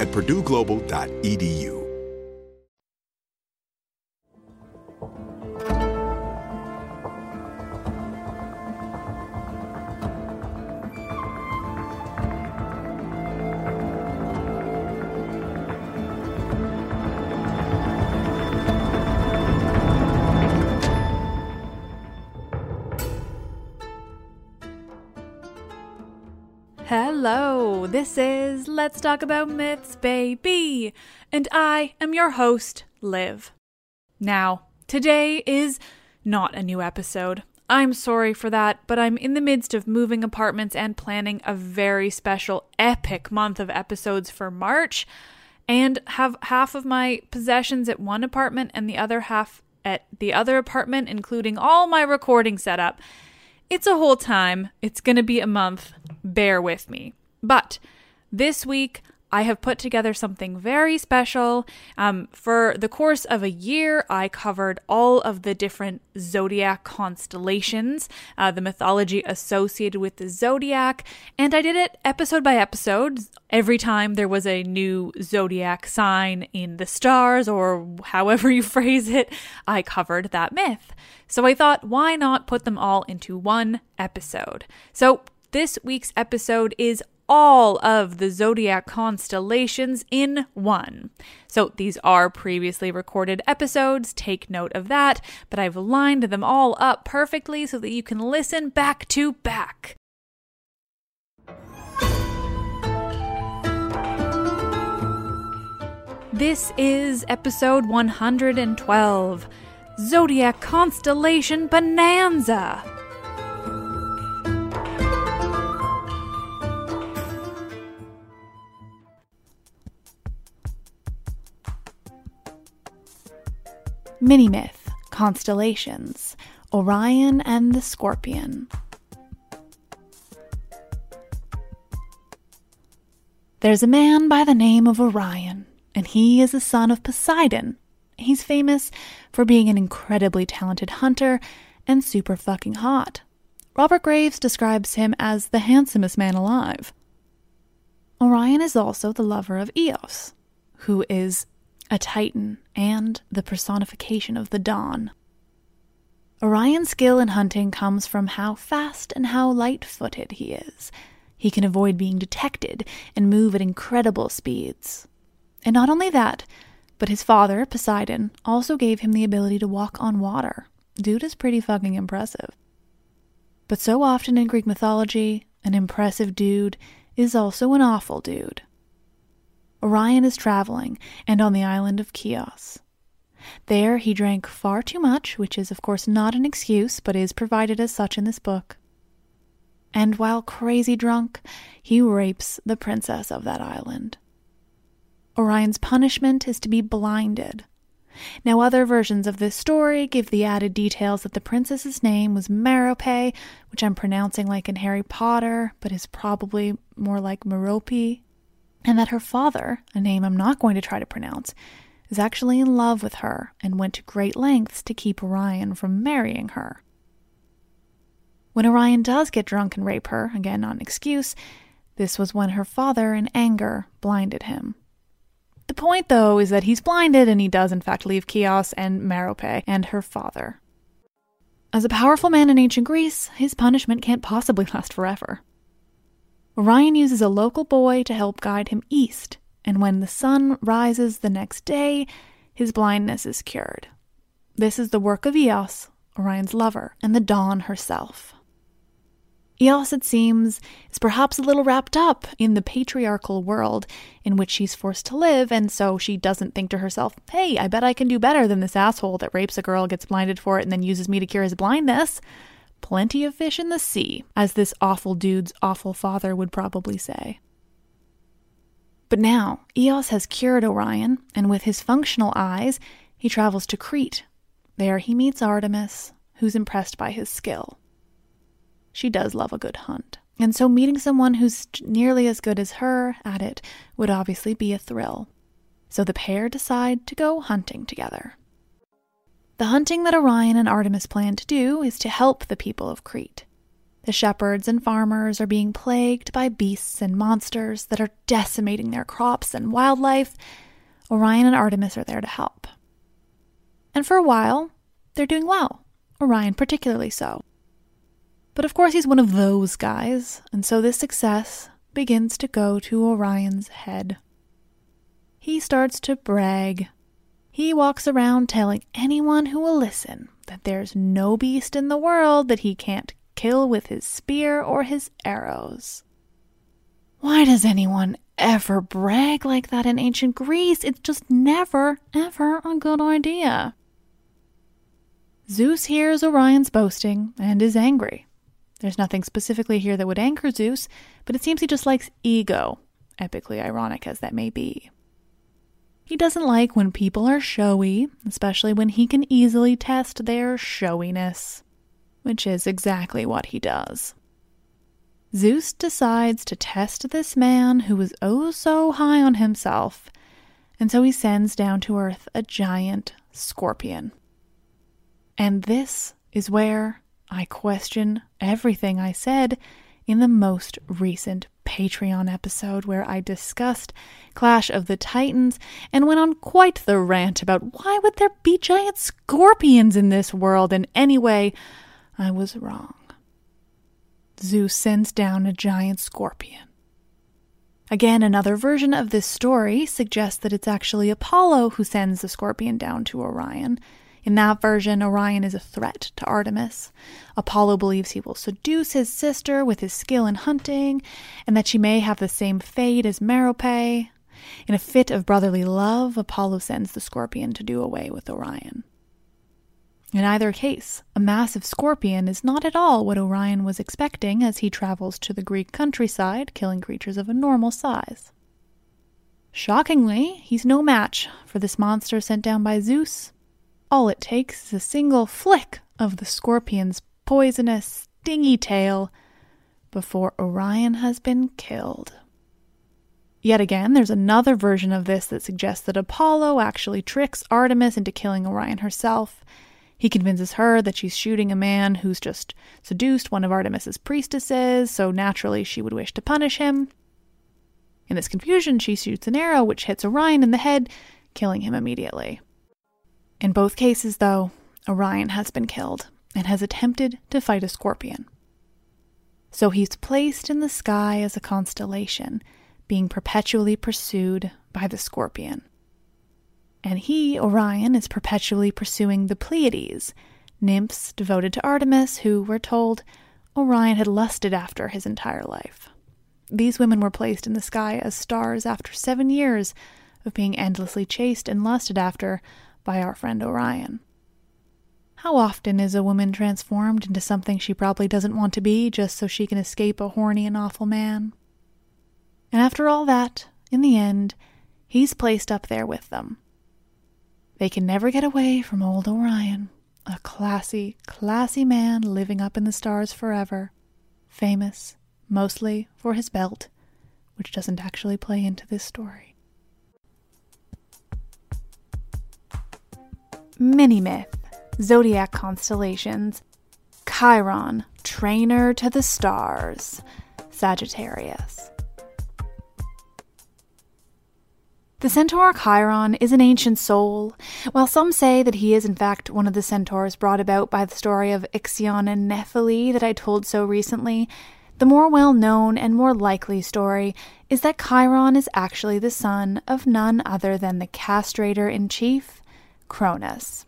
at purdueglobal.edu. Let's Talk About Myths, baby, and I am your host, Liv. Now, today is not a new episode. I'm sorry for that, but I'm in the midst of moving apartments and planning a very special, epic month of episodes for March, and have half of my possessions at one apartment and the other half at the other apartment, including all my recording setup. It's a whole time. It's going to be a month. Bear with me. But this week, I have put together something very special. Um, for the course of a year, I covered all of the different zodiac constellations, uh, the mythology associated with the zodiac, and I did it episode by episode. Every time there was a new zodiac sign in the stars, or however you phrase it, I covered that myth. So I thought, why not put them all into one episode? So this week's episode is all of the zodiac constellations in one. So these are previously recorded episodes, take note of that, but I've lined them all up perfectly so that you can listen back to back. This is episode 112 Zodiac Constellation Bonanza. Mini Myth Constellations Orion and the Scorpion. There's a man by the name of Orion, and he is a son of Poseidon, he's famous for being an incredibly talented hunter and super fucking hot. Robert Graves describes him as the handsomest man alive. Orion is also the lover of Eos, who is a titan and the personification of the dawn. Orion's skill in hunting comes from how fast and how light footed he is. He can avoid being detected and move at incredible speeds. And not only that, but his father, Poseidon, also gave him the ability to walk on water. Dude is pretty fucking impressive. But so often in Greek mythology, an impressive dude is also an awful dude. Orion is traveling and on the island of Chios. There, he drank far too much, which is, of course, not an excuse, but is provided as such in this book. And while crazy drunk, he rapes the princess of that island. Orion's punishment is to be blinded. Now, other versions of this story give the added details that the princess's name was Merope, which I'm pronouncing like in Harry Potter, but is probably more like Merope, and that her father, a name I'm not going to try to pronounce, is actually in love with her and went to great lengths to keep Orion from marrying her. When Orion does get drunk and rape her, again not an excuse, this was when her father, in anger, blinded him. The point, though, is that he's blinded and he does, in fact, leave Chios and Merope and her father. As a powerful man in ancient Greece, his punishment can't possibly last forever. Orion uses a local boy to help guide him east and when the sun rises the next day, his blindness is cured. This is the work of Eos, Orion's lover, and the Dawn herself. Eos, it seems, is perhaps a little wrapped up in the patriarchal world in which she's forced to live, and so she doesn't think to herself, hey, I bet I can do better than this asshole that rapes a girl, gets blinded for it, and then uses me to cure his blindness. Plenty of fish in the sea, as this awful dude's awful father would probably say. But now, Eos has cured Orion, and with his functional eyes, he travels to Crete. There he meets Artemis, who's impressed by his skill. She does love a good hunt, and so meeting someone who's nearly as good as her at it would obviously be a thrill. So the pair decide to go hunting together. The hunting that Orion and Artemis plan to do is to help the people of Crete. The shepherds and farmers are being plagued by beasts and monsters that are decimating their crops and wildlife. Orion and Artemis are there to help. And for a while, they're doing well, Orion particularly so. But of course, he's one of those guys, and so this success begins to go to Orion's head. He starts to brag. He walks around telling anyone who will listen that there's no beast in the world that he can't kill with his spear or his arrows. Why does anyone ever brag like that in ancient Greece? It's just never, ever a good idea. Zeus hears Orion's boasting and is angry. There's nothing specifically here that would anger Zeus, but it seems he just likes ego, epically ironic as that may be. He doesn't like when people are showy, especially when he can easily test their showiness which is exactly what he does. Zeus decides to test this man who was oh so high on himself, and so he sends down to earth a giant scorpion. And this is where I question everything I said in the most recent Patreon episode where I discussed Clash of the Titans and went on quite the rant about why would there be giant scorpions in this world and anyway, I was wrong. Zeus sends down a giant scorpion. Again, another version of this story suggests that it's actually Apollo who sends the scorpion down to Orion. In that version, Orion is a threat to Artemis. Apollo believes he will seduce his sister with his skill in hunting, and that she may have the same fate as Merope. In a fit of brotherly love, Apollo sends the scorpion to do away with Orion. In either case, a massive scorpion is not at all what Orion was expecting as he travels to the Greek countryside, killing creatures of a normal size. Shockingly, he's no match for this monster sent down by Zeus. All it takes is a single flick of the scorpion's poisonous, stingy tail before Orion has been killed. Yet again, there's another version of this that suggests that Apollo actually tricks Artemis into killing Orion herself. He convinces her that she's shooting a man who's just seduced one of Artemis's priestesses, so naturally she would wish to punish him. In this confusion, she shoots an arrow which hits Orion in the head, killing him immediately. In both cases, though, Orion has been killed and has attempted to fight a scorpion. So he's placed in the sky as a constellation being perpetually pursued by the scorpion. And he, Orion, is perpetually pursuing the Pleiades, nymphs devoted to Artemis, who, we're told, Orion had lusted after his entire life. These women were placed in the sky as stars after seven years of being endlessly chased and lusted after by our friend Orion. How often is a woman transformed into something she probably doesn't want to be just so she can escape a horny and awful man? And after all that, in the end, he's placed up there with them. They can never get away from old Orion, a classy, classy man living up in the stars forever, famous mostly for his belt, which doesn't actually play into this story. Mini myth Zodiac constellations Chiron, trainer to the stars, Sagittarius. The centaur Chiron is an ancient soul. While some say that he is in fact one of the centaurs brought about by the story of Ixion and Nephele that I told so recently, the more well known and more likely story is that Chiron is actually the son of none other than the castrator in chief, Cronus.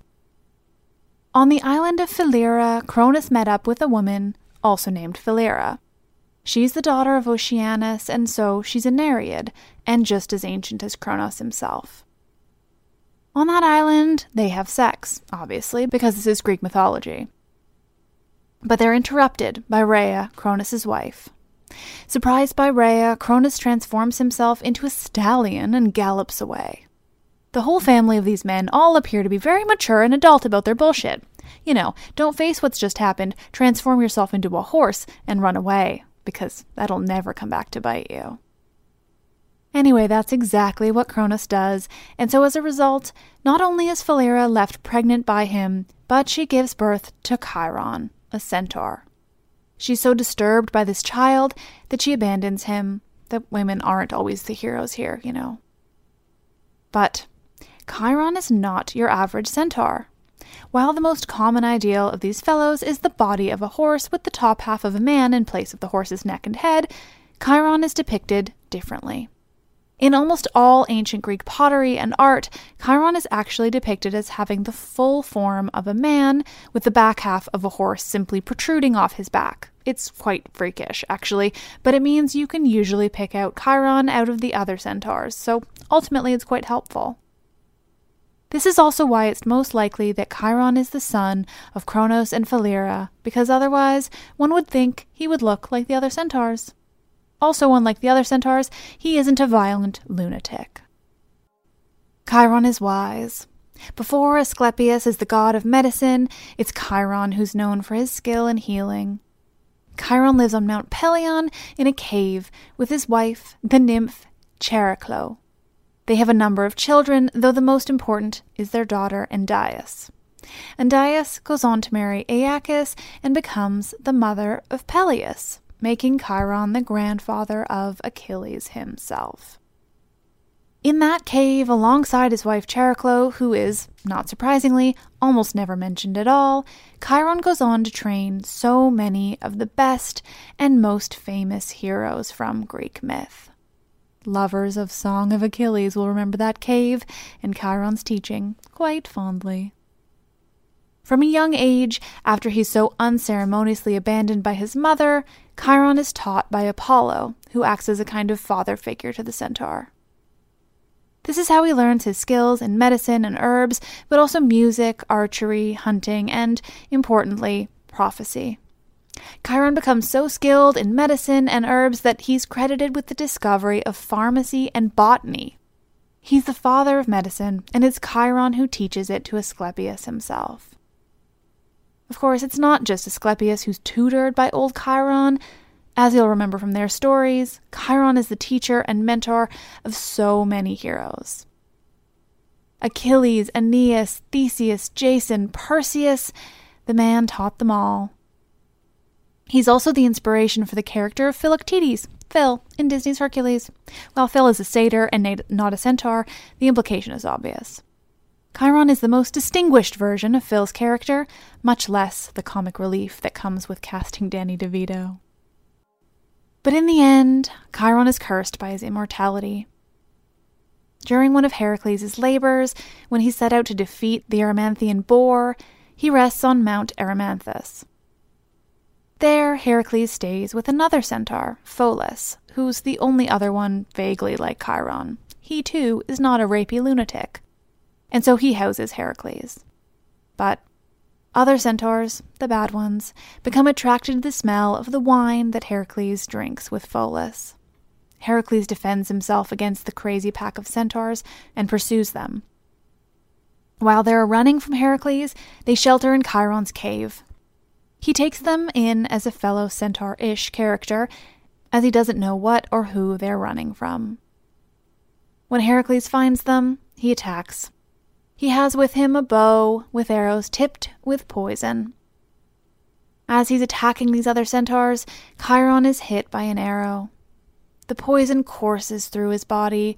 On the island of Philyra, Cronus met up with a woman, also named Philyra. She's the daughter of Oceanus, and so she's a Nereid, and just as ancient as Kronos himself. On that island, they have sex, obviously, because this is Greek mythology. But they're interrupted by Rhea, Cronus' wife. Surprised by Rhea, Cronus transforms himself into a stallion and gallops away. The whole family of these men all appear to be very mature and adult about their bullshit. You know, don't face what's just happened, transform yourself into a horse, and run away because that'll never come back to bite you. Anyway, that's exactly what Cronus does, and so as a result, not only is Philyra left pregnant by him, but she gives birth to Chiron, a centaur. She's so disturbed by this child that she abandons him. That women aren't always the heroes here, you know. But Chiron is not your average centaur. While the most common ideal of these fellows is the body of a horse with the top half of a man in place of the horse's neck and head, Chiron is depicted differently. In almost all ancient Greek pottery and art, Chiron is actually depicted as having the full form of a man with the back half of a horse simply protruding off his back. It's quite freakish, actually, but it means you can usually pick out Chiron out of the other centaurs, so ultimately it's quite helpful. This is also why it's most likely that Chiron is the son of Kronos and Philyra, because otherwise one would think he would look like the other centaurs. Also, unlike the other centaurs, he isn't a violent lunatic. Chiron is wise. Before Asclepius is the god of medicine, it's Chiron who's known for his skill in healing. Chiron lives on Mount Pelion in a cave with his wife, the nymph Chariklo. They have a number of children, though the most important is their daughter Endeis. Endeis goes on to marry Aeacus and becomes the mother of Peleus, making Chiron the grandfather of Achilles himself. In that cave, alongside his wife Chariklo, who is, not surprisingly, almost never mentioned at all, Chiron goes on to train so many of the best and most famous heroes from Greek myth. Lovers of Song of Achilles will remember that cave and Chiron's teaching quite fondly. From a young age, after he's so unceremoniously abandoned by his mother, Chiron is taught by Apollo, who acts as a kind of father figure to the centaur. This is how he learns his skills in medicine and herbs, but also music, archery, hunting, and, importantly, prophecy. Chiron becomes so skilled in medicine and herbs that he's credited with the discovery of pharmacy and botany. He's the father of medicine, and it's Chiron who teaches it to Asclepius himself. Of course, it's not just Asclepius who's tutored by old Chiron. As you'll remember from their stories, Chiron is the teacher and mentor of so many heroes. Achilles, Aeneas, Theseus, Jason, Perseus, the man taught them all. He's also the inspiration for the character of Philoctetes, Phil, in Disney's Hercules. While Phil is a satyr and not a centaur, the implication is obvious. Chiron is the most distinguished version of Phil's character, much less the comic relief that comes with casting Danny DeVito. But in the end, Chiron is cursed by his immortality. During one of Heracles' labors, when he set out to defeat the Erymanthian boar, he rests on Mount Erymanthus. There, Heracles stays with another centaur, Pholus, who's the only other one vaguely like Chiron. He, too, is not a rapey lunatic. And so he houses Heracles. But other centaurs, the bad ones, become attracted to the smell of the wine that Heracles drinks with Pholus. Heracles defends himself against the crazy pack of centaurs and pursues them. While they're running from Heracles, they shelter in Chiron's cave, he takes them in as a fellow centaur ish character, as he doesn't know what or who they're running from. When Heracles finds them, he attacks. He has with him a bow with arrows tipped with poison. As he's attacking these other centaurs, Chiron is hit by an arrow. The poison courses through his body,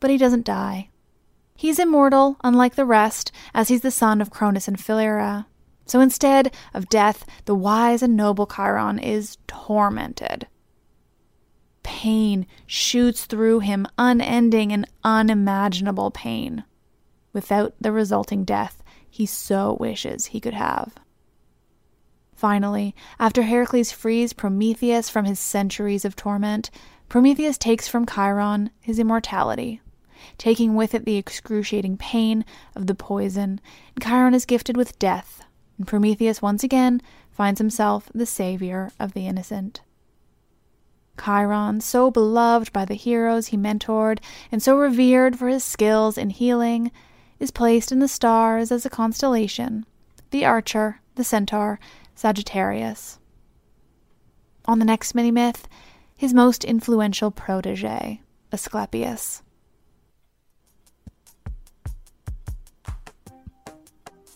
but he doesn't die. He's immortal, unlike the rest, as he's the son of Cronus and Philyra. So instead of death, the wise and noble Chiron is tormented. Pain shoots through him, unending and unimaginable pain, without the resulting death he so wishes he could have. Finally, after Heracles frees Prometheus from his centuries of torment, Prometheus takes from Chiron his immortality, taking with it the excruciating pain of the poison, and Chiron is gifted with death and Prometheus once again finds himself the savior of the innocent. Chiron, so beloved by the heroes he mentored and so revered for his skills in healing, is placed in the stars as a constellation the Archer, the Centaur, Sagittarius. On the next mini myth, his most influential protege, Asclepius.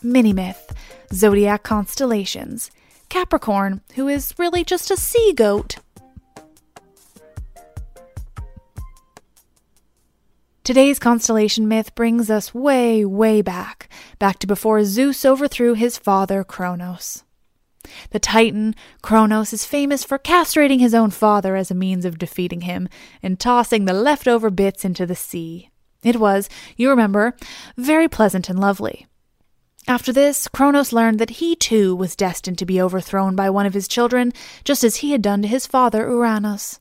Mini myth zodiac constellations. Capricorn, who is really just a sea goat. Today's constellation myth brings us way, way back, back to before Zeus overthrew his father Kronos. The Titan, Kronos, is famous for castrating his own father as a means of defeating him and tossing the leftover bits into the sea. It was, you remember, very pleasant and lovely. After this, Kronos learned that he too was destined to be overthrown by one of his children, just as he had done to his father Uranus.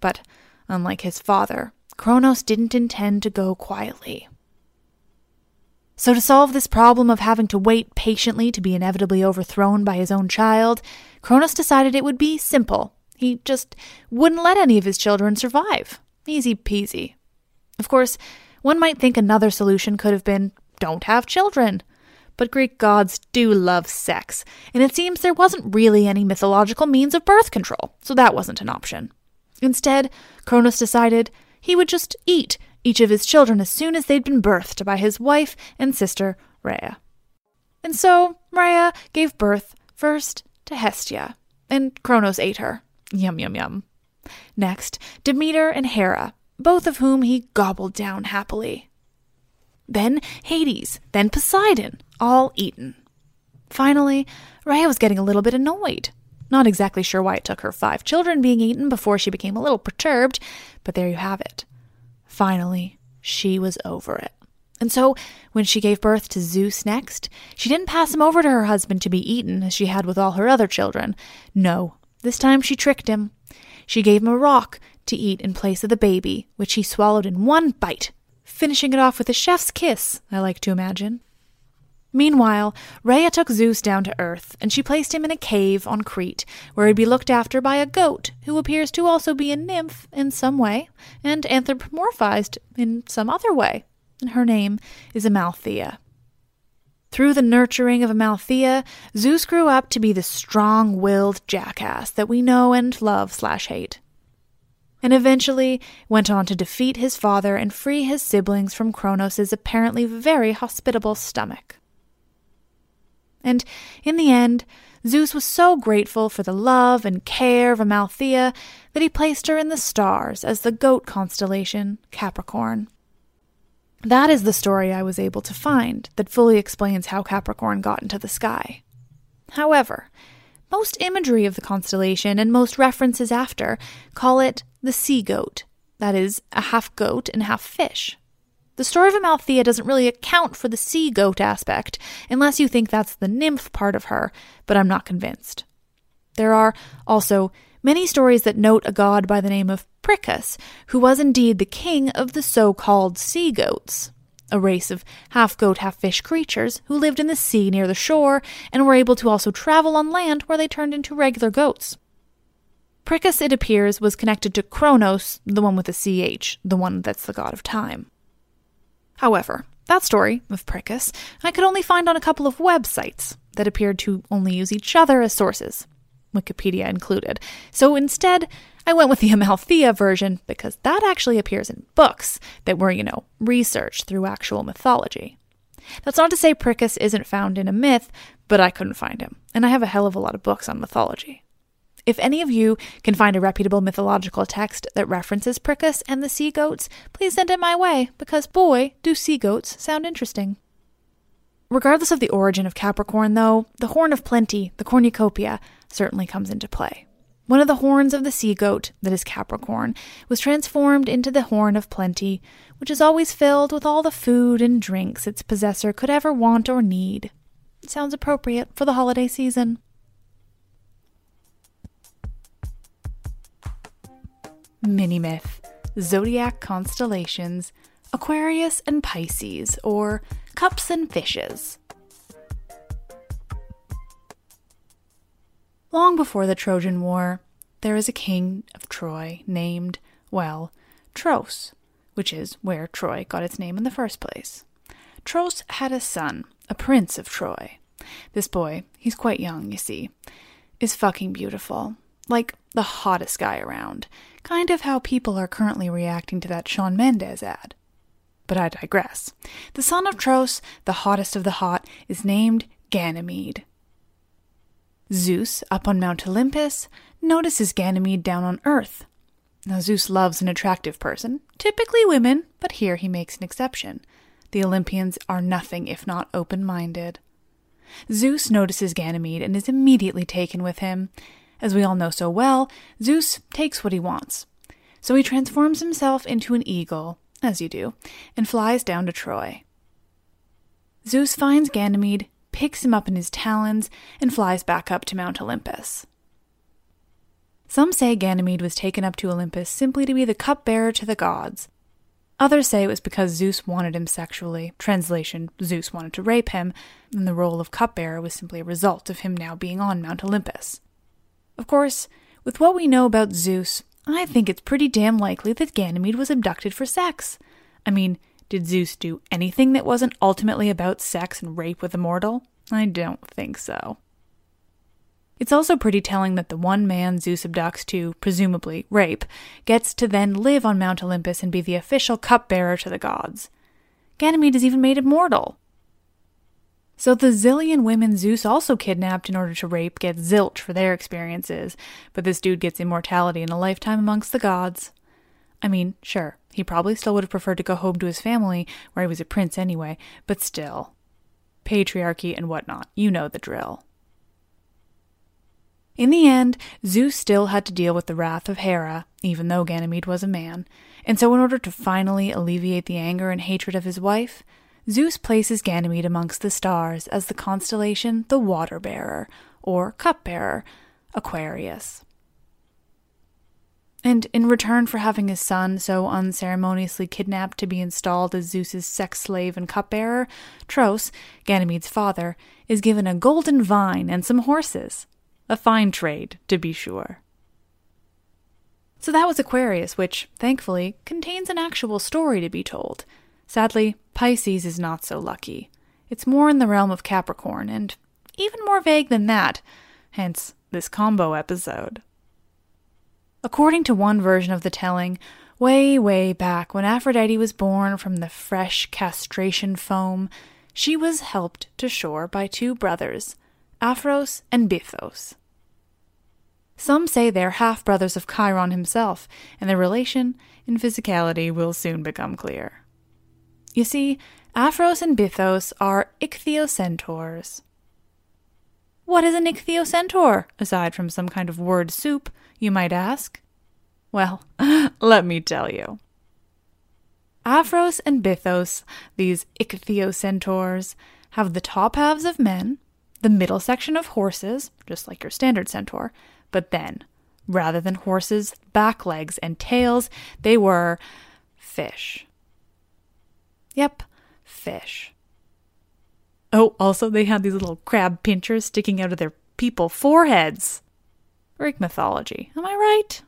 But, unlike his father, Kronos didn't intend to go quietly. So, to solve this problem of having to wait patiently to be inevitably overthrown by his own child, Kronos decided it would be simple. He just wouldn't let any of his children survive. Easy peasy. Of course, one might think another solution could have been don't have children. But Greek gods do love sex, and it seems there wasn't really any mythological means of birth control, so that wasn't an option. Instead, Kronos decided he would just eat each of his children as soon as they'd been birthed by his wife and sister, Rhea. And so Rhea gave birth first to Hestia, and Kronos ate her. Yum, yum, yum. Next, Demeter and Hera, both of whom he gobbled down happily. Then Hades, then Poseidon, all eaten. Finally, Rhea was getting a little bit annoyed. Not exactly sure why it took her five children being eaten before she became a little perturbed, but there you have it. Finally, she was over it. And so, when she gave birth to Zeus next, she didn't pass him over to her husband to be eaten as she had with all her other children. No, this time she tricked him. She gave him a rock to eat in place of the baby, which he swallowed in one bite, finishing it off with a chef's kiss, I like to imagine. Meanwhile, Rhea took Zeus down to earth, and she placed him in a cave on Crete, where he'd be looked after by a goat, who appears to also be a nymph in some way, and anthropomorphized in some other way. And her name is Amalthea. Through the nurturing of Amalthea, Zeus grew up to be the strong willed jackass that we know and love slash hate. And eventually went on to defeat his father and free his siblings from Kronos' apparently very hospitable stomach. And in the end, Zeus was so grateful for the love and care of Amalthea that he placed her in the stars as the goat constellation, Capricorn. That is the story I was able to find that fully explains how Capricorn got into the sky. However, most imagery of the constellation and most references after call it the sea goat, that is, a half goat and half fish. The story of Amalthea doesn't really account for the sea goat aspect, unless you think that's the nymph part of her, but I'm not convinced. There are also many stories that note a god by the name of Pricus, who was indeed the king of the so called sea goats, a race of half goat, half fish creatures who lived in the sea near the shore and were able to also travel on land where they turned into regular goats. Pricus, it appears, was connected to Kronos, the one with the CH, the one that's the god of time. However, that story of Pricus I could only find on a couple of websites that appeared to only use each other as sources. Wikipedia included. So instead, I went with the Amalthea version because that actually appears in books that were, you know, researched through actual mythology. That's not to say Pricus isn't found in a myth, but I couldn't find him, and I have a hell of a lot of books on mythology. If any of you can find a reputable mythological text that references Pricus and the sea goats, please send it my way, because boy, do sea goats sound interesting. Regardless of the origin of Capricorn, though, the horn of plenty, the cornucopia, certainly comes into play. One of the horns of the sea goat, that is Capricorn, was transformed into the horn of plenty, which is always filled with all the food and drinks its possessor could ever want or need. It sounds appropriate for the holiday season. Mini myth Zodiac constellations, Aquarius and Pisces, or cups and fishes. Long before the Trojan War, there is a king of Troy named, well, Tros, which is where Troy got its name in the first place. Tros had a son, a prince of Troy. This boy, he's quite young, you see, is fucking beautiful. Like the hottest guy around. Kind of how people are currently reacting to that Shawn Mendes ad. But I digress. The son of Tros, the hottest of the hot, is named Ganymede. Zeus, up on Mount Olympus, notices Ganymede down on Earth. Now, Zeus loves an attractive person, typically women, but here he makes an exception. The Olympians are nothing if not open minded. Zeus notices Ganymede and is immediately taken with him. As we all know so well, Zeus takes what he wants. So he transforms himself into an eagle, as you do, and flies down to Troy. Zeus finds Ganymede, picks him up in his talons, and flies back up to Mount Olympus. Some say Ganymede was taken up to Olympus simply to be the cupbearer to the gods. Others say it was because Zeus wanted him sexually. Translation Zeus wanted to rape him, and the role of cupbearer was simply a result of him now being on Mount Olympus. Of course, with what we know about Zeus, I think it's pretty damn likely that Ganymede was abducted for sex. I mean, did Zeus do anything that wasn't ultimately about sex and rape with a mortal? I don't think so. It's also pretty telling that the one man Zeus abducts to, presumably, rape, gets to then live on Mount Olympus and be the official cupbearer to the gods. Ganymede is even made immortal. So the zillion women Zeus also kidnapped in order to rape get zilch for their experiences, but this dude gets immortality and a lifetime amongst the gods. I mean, sure, he probably still would have preferred to go home to his family, where he was a prince anyway, but still. Patriarchy and whatnot, you know the drill. In the end, Zeus still had to deal with the wrath of Hera, even though Ganymede was a man, and so in order to finally alleviate the anger and hatred of his wife, Zeus places Ganymede amongst the stars as the constellation the Water Bearer, or Cupbearer, Aquarius. And in return for having his son so unceremoniously kidnapped to be installed as Zeus's sex slave and cupbearer, Tros, Ganymede's father, is given a golden vine and some horses. A fine trade, to be sure. So that was Aquarius, which, thankfully, contains an actual story to be told. Sadly, Pisces is not so lucky. It's more in the realm of Capricorn, and even more vague than that, hence this combo episode. According to one version of the telling, way, way back when Aphrodite was born from the fresh castration foam, she was helped to shore by two brothers, Aphros and Bythos. Some say they're half brothers of Chiron himself, and their relation in physicality will soon become clear. You see, Aphros and Bythos are ichthyocentaurs. What is an ichthyocentaur, aside from some kind of word soup, you might ask? Well, let me tell you. Aphros and Bythos, these ichthyocentaurs, have the top halves of men, the middle section of horses, just like your standard centaur, but then, rather than horses' back legs and tails, they were fish. Yep, fish. Oh, also, they had these little crab pinchers sticking out of their people foreheads. Greek mythology, am I right?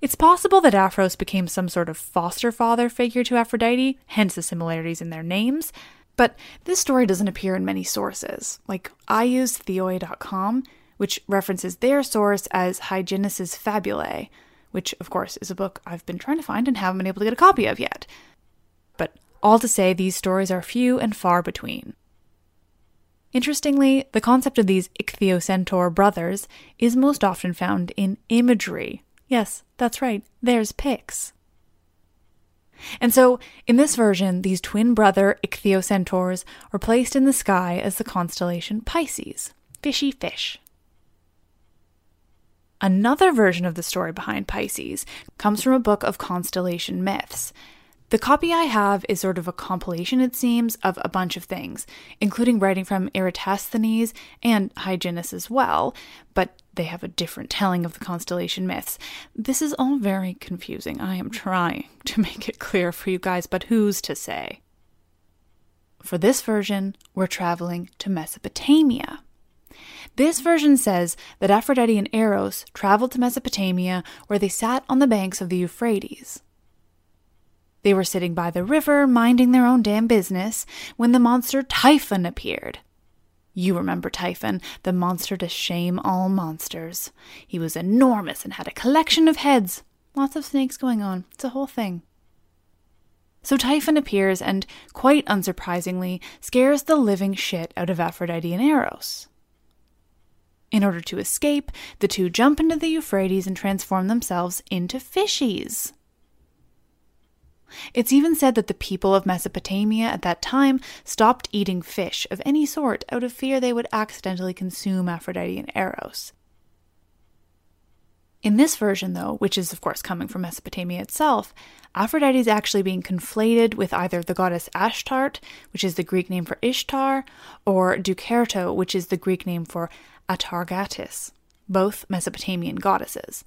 It's possible that Aphros became some sort of foster father figure to Aphrodite, hence the similarities in their names, but this story doesn't appear in many sources. Like, I use Theoi.com, which references their source as Hyginus's Fabulae, which, of course, is a book I've been trying to find and haven't been able to get a copy of yet. All to say, these stories are few and far between. Interestingly, the concept of these ichthyocentaur brothers is most often found in imagery. Yes, that's right, there's pics. And so, in this version, these twin brother ichthyocentaurs are placed in the sky as the constellation Pisces, fishy fish. Another version of the story behind Pisces comes from a book of constellation myths. The copy I have is sort of a compilation, it seems, of a bunch of things, including writing from Eratosthenes and Hyginus as well, but they have a different telling of the constellation myths. This is all very confusing. I am trying to make it clear for you guys, but who's to say? For this version, we're traveling to Mesopotamia. This version says that Aphrodite and Eros traveled to Mesopotamia where they sat on the banks of the Euphrates. They were sitting by the river, minding their own damn business, when the monster Typhon appeared. You remember Typhon, the monster to shame all monsters. He was enormous and had a collection of heads. Lots of snakes going on. It's a whole thing. So Typhon appears and, quite unsurprisingly, scares the living shit out of Aphrodite and Eros. In order to escape, the two jump into the Euphrates and transform themselves into fishies. It's even said that the people of Mesopotamia at that time stopped eating fish of any sort out of fear they would accidentally consume Aphrodite and Eros. In this version, though, which is of course coming from Mesopotamia itself, Aphrodite is actually being conflated with either the goddess Ashtart, which is the Greek name for Ishtar, or Derketo, which is the Greek name for Atargatis, both Mesopotamian goddesses.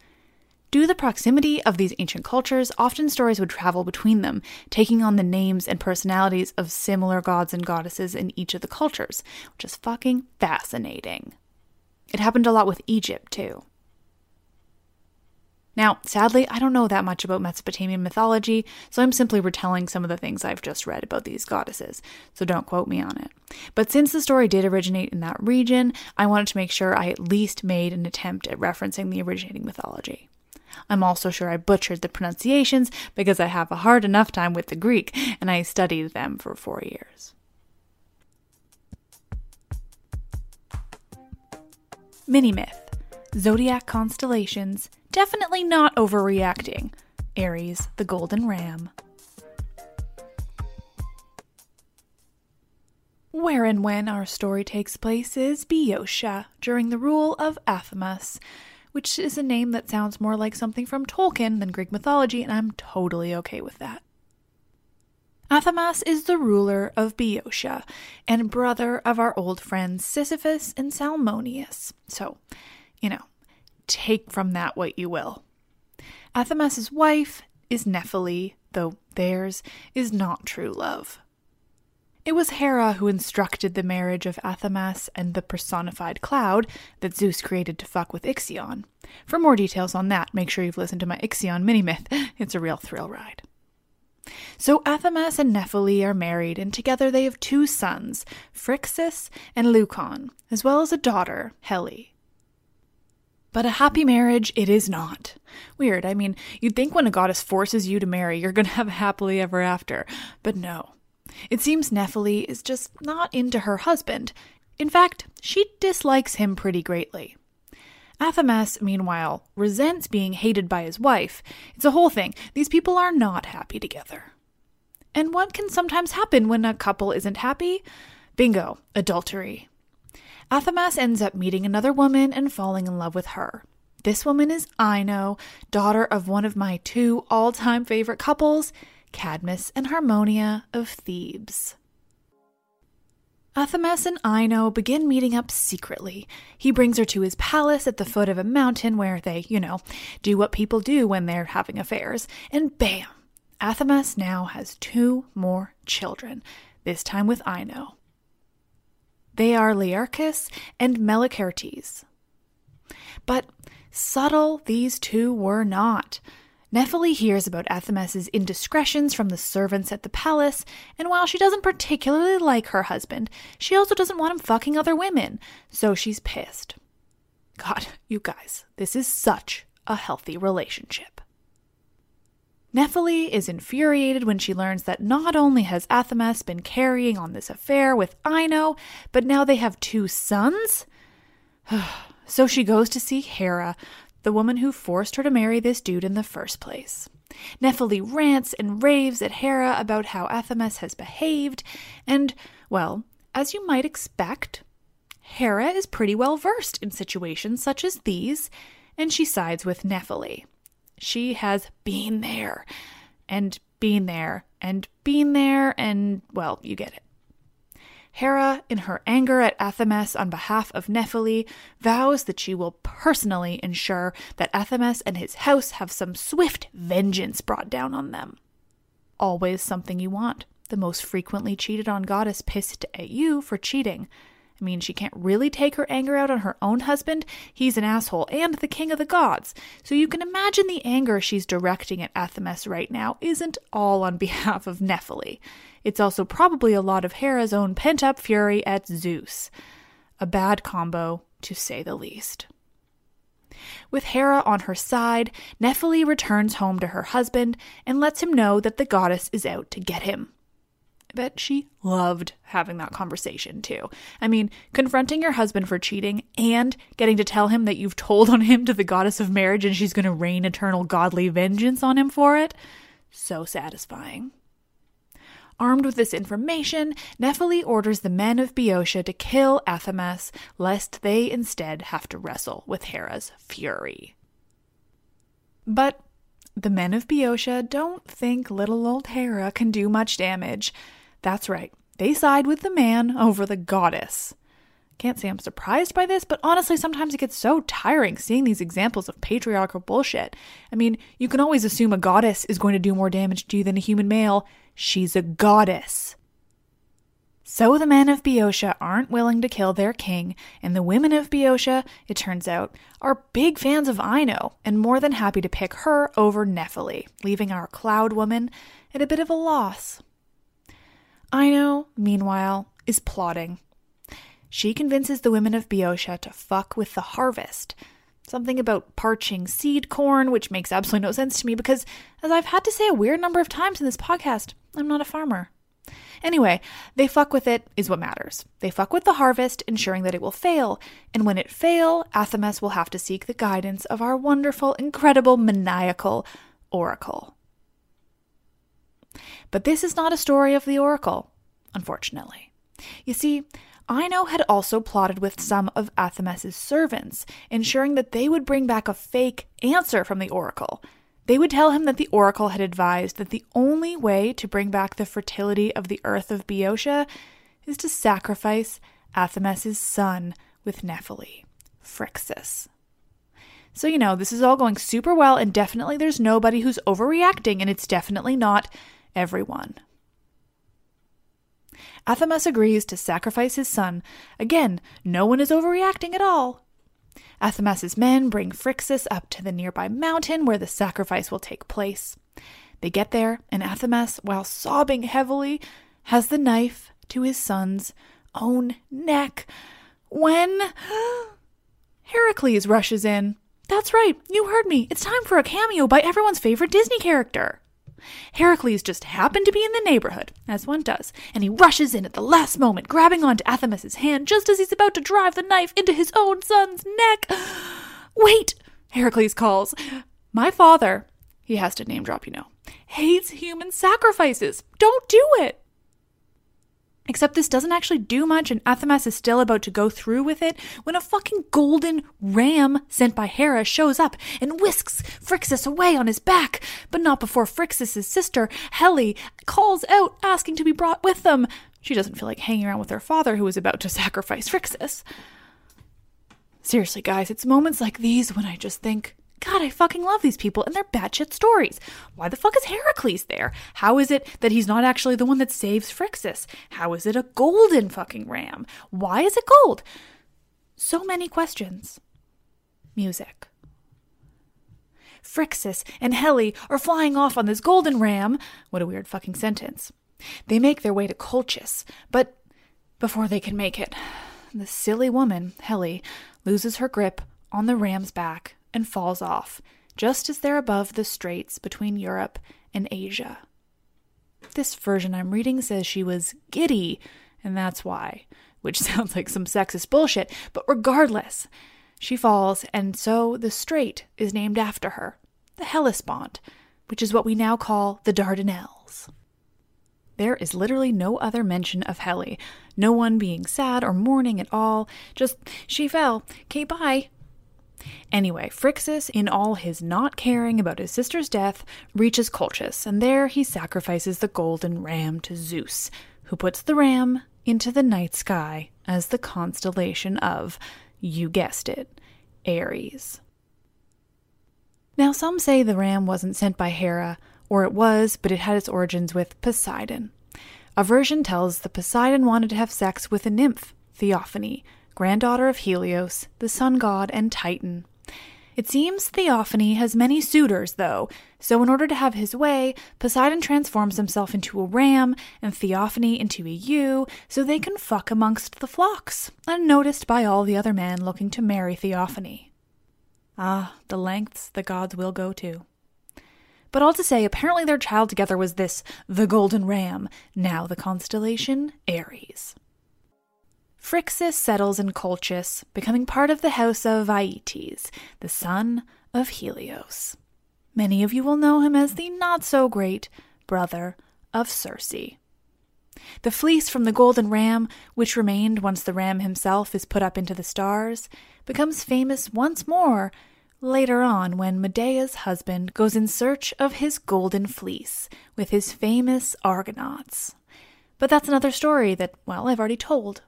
Due to the proximity of these ancient cultures, often stories would travel between them, taking on the names and personalities of similar gods and goddesses in each of the cultures, which is fucking fascinating. It happened a lot with Egypt, too. Now, sadly, I don't know that much about Mesopotamian mythology, so I'm simply retelling some of the things I've just read about these goddesses, so don't quote me on it. But since the story did originate in that region, I wanted to make sure I at least made an attempt at referencing the originating mythology. I'm also sure I butchered the pronunciations because I have a hard enough time with the Greek and I studied them for four years. Mini myth Zodiac constellations definitely not overreacting. Aries, the golden ram. Where and when our story takes place is Boeotia, during the rule of Athamas, which is a name that sounds more like something from Tolkien than Greek mythology, and I'm totally okay with that. Athamas is the ruler of Boeotia and brother of our old friends Sisyphus and Salmoneus. So, you know, take from that what you will. Athamas's wife is Nephele, though theirs is not true love. It was Hera who instructed the marriage of Athamas and the personified cloud that Zeus created to fuck with Ixion. For more details on that, make sure you've listened to my Ixion mini myth. It's a real thrill ride. So Athamas and Nephele are married, and together they have two sons, Phrixus and Leucon, as well as a daughter, Helle. But a happy marriage it is not. Weird, I mean, you'd think when a goddess forces you to marry, you're going to have a happily ever after. But no. It seems Nephele is just not into her husband. In fact, she dislikes him pretty greatly. Athamas, meanwhile, resents being hated by his wife. It's a whole thing. These people are not happy together. And what can sometimes happen when a couple isn't happy? Bingo, adultery. Athamas ends up meeting another woman and falling in love with her. This woman is Ino, daughter of one of my two all time favorite couples, Cadmus and Harmonia of Thebes. Athamas and Ino begin meeting up secretly. He brings her to his palace at the foot of a mountain where they, you know, do what people do when they're having affairs. And bam! Athamas now has two more children, this time with Ino. They are Learchus and Melicertes. But subtle these two were not. Nephele hears about Athamas's indiscretions from the servants at the palace, and while she doesn't particularly like her husband, she also doesn't want him fucking other women, so she's pissed. God, you guys, this is such a healthy relationship. Nephele is infuriated when she learns that not only has Athamas been carrying on this affair with Ino, but now they have two sons? so she goes to see Hera, the woman who forced her to marry this dude in the first place. Nephele rants and raves at Hera about how Athamas has behaved, and, well, as you might expect, Hera is pretty well versed in situations such as these, and she sides with Nephele. She has been there, and been there, and been there, and, well, you get it. Hera, in her anger at Athamas on behalf of Nephele, vows that she will personally ensure that Athamas and his house have some swift vengeance brought down on them. Always something you want. The most frequently cheated on goddess pissed at you for cheating. I mean, she can't really take her anger out on her own husband. He's an asshole and the king of the gods. So you can imagine the anger she's directing at Athamas right now isn't all on behalf of Nephele. It's also probably a lot of Hera's own pent up fury at Zeus. A bad combo, to say the least. With Hera on her side, Nephele returns home to her husband and lets him know that the goddess is out to get him. I bet she loved having that conversation too. I mean, confronting your husband for cheating and getting to tell him that you've told on him to the goddess of marriage and she's going to rain eternal godly vengeance on him for it. So satisfying. Armed with this information, Nephele orders the men of Boeotia to kill Athamas, lest they instead have to wrestle with Hera's fury. But the men of Boeotia don't think little old Hera can do much damage. That's right, they side with the man over the goddess. Can't say I'm surprised by this, but honestly, sometimes it gets so tiring seeing these examples of patriarchal bullshit. I mean, you can always assume a goddess is going to do more damage to you than a human male, She's a goddess. So the men of Boeotia aren't willing to kill their king, and the women of Boeotia, it turns out, are big fans of Ino and more than happy to pick her over Nephele, leaving our cloud woman at a bit of a loss. Ino, meanwhile, is plotting. She convinces the women of Boeotia to fuck with the harvest, Something about parching seed corn, which makes absolutely no sense to me because, as I've had to say a weird number of times in this podcast, I'm not a farmer. Anyway, they fuck with it is what matters. They fuck with the harvest, ensuring that it will fail. And when it fail, Athamas will have to seek the guidance of our wonderful, incredible, maniacal oracle. But this is not a story of the oracle, unfortunately. You see, Ino had also plotted with some of Athamas's servants, ensuring that they would bring back a fake answer from the oracle. They would tell him that the oracle had advised that the only way to bring back the fertility of the earth of Boeotia is to sacrifice Athamas's son with Nephele, Phrixus. So, you know, this is all going super well, and definitely there's nobody who's overreacting, and it's definitely not everyone. Athamas agrees to sacrifice his son. Again, no one is overreacting at all. Athamas's men bring Phrixus up to the nearby mountain where the sacrifice will take place. They get there, and Athamas, while sobbing heavily, has the knife to his son's own neck. When Heracles rushes in. That's right, you heard me. It's time for a cameo by everyone's favorite Disney character. Heracles just happened to be in the neighborhood, as one does, and he rushes in at the last moment, grabbing onto Athamas's hand just as he's about to drive the knife into his own son's neck. Wait, Heracles calls. My father, he has to name drop, you know, hates human sacrifices. Don't do it. Except this doesn't actually do much, and Athamas is still about to go through with it when a fucking golden ram sent by Hera shows up and whisks Phrixus away on his back, but not before Phrixus' sister, Helle, calls out asking to be brought with them. She doesn't feel like hanging around with her father who is about to sacrifice Phrixus. Seriously, guys, it's moments like these when I just think, God, I fucking love these people and their batshit stories. Why the fuck is Heracles there? How is it that he's not actually the one that saves Phrixus? How is it a golden fucking ram? Why is it gold? So many questions. Music. Phrixus and Helle are flying off on this golden ram. What a weird fucking sentence. They make their way to Colchis, but before they can make it, the silly woman, Helle, loses her grip on the ram's back and falls off, just as they're above the straits between Europe and Asia. This version I'm reading says she was giddy, and that's why, which sounds like some sexist bullshit, but regardless, she falls, and so the strait is named after her, the Hellespont, which is what we now call the Dardanelles. There is literally no other mention of Helle, no one being sad or mourning at all, just she fell, okay, bye, Anyway, Phrixus, in all his not caring about his sister's death, reaches Colchis, and there he sacrifices the golden ram to Zeus, who puts the ram into the night sky as the constellation of, you guessed it, Aries. Now, some say the ram wasn't sent by Hera, or it was, but it had its origins with Poseidon. A version tells that Poseidon wanted to have sex with a nymph, Theophane, granddaughter of Helios, the sun god and Titan. It seems Theophane has many suitors, though, so in order to have his way, Poseidon transforms himself into a ram and Theophane into a ewe so they can fuck amongst the flocks, unnoticed by all the other men looking to marry Theophane. Ah, the lengths the gods will go to. But all to say, apparently their child together was this, the golden ram, now the constellation Aries. Phrixus settles in Colchis, becoming part of the house of Aeetes, the son of Helios. Many of you will know him as the not so great brother of Circe. The fleece from the golden ram, which remained once the ram himself is put up into the stars, becomes famous once more later on when Medea's husband goes in search of his golden fleece with his famous Argonauts. But that's another story that, well, I've already told.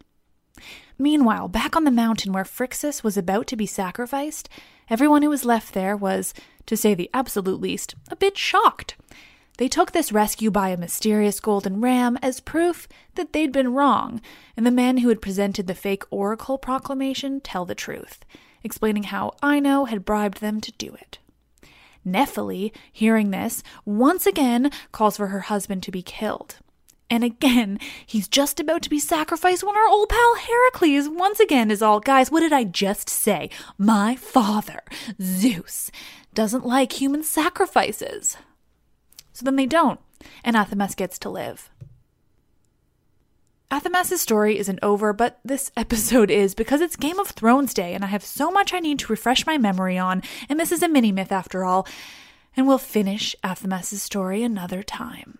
Meanwhile, back on the mountain where Phrixus was about to be sacrificed, everyone who was left there was, to say the absolute least, a bit shocked. They took this rescue by a mysterious golden ram as proof that they'd been wrong, and the men who had presented the fake oracle proclamation tell the truth, explaining how Ino had bribed them to do it. Nephele, hearing this, once again calls for her husband to be killed. And again, he's just about to be sacrificed when our old pal Heracles once again is all, guys, what did I just say? My father, Zeus, doesn't like human sacrifices. So then they don't, and Athamas gets to live. Athamas' story isn't over, but this episode is because it's Game of Thrones Day and I have so much I need to refresh my memory on, and this is a mini myth after all, and we'll finish Athamas' story another time.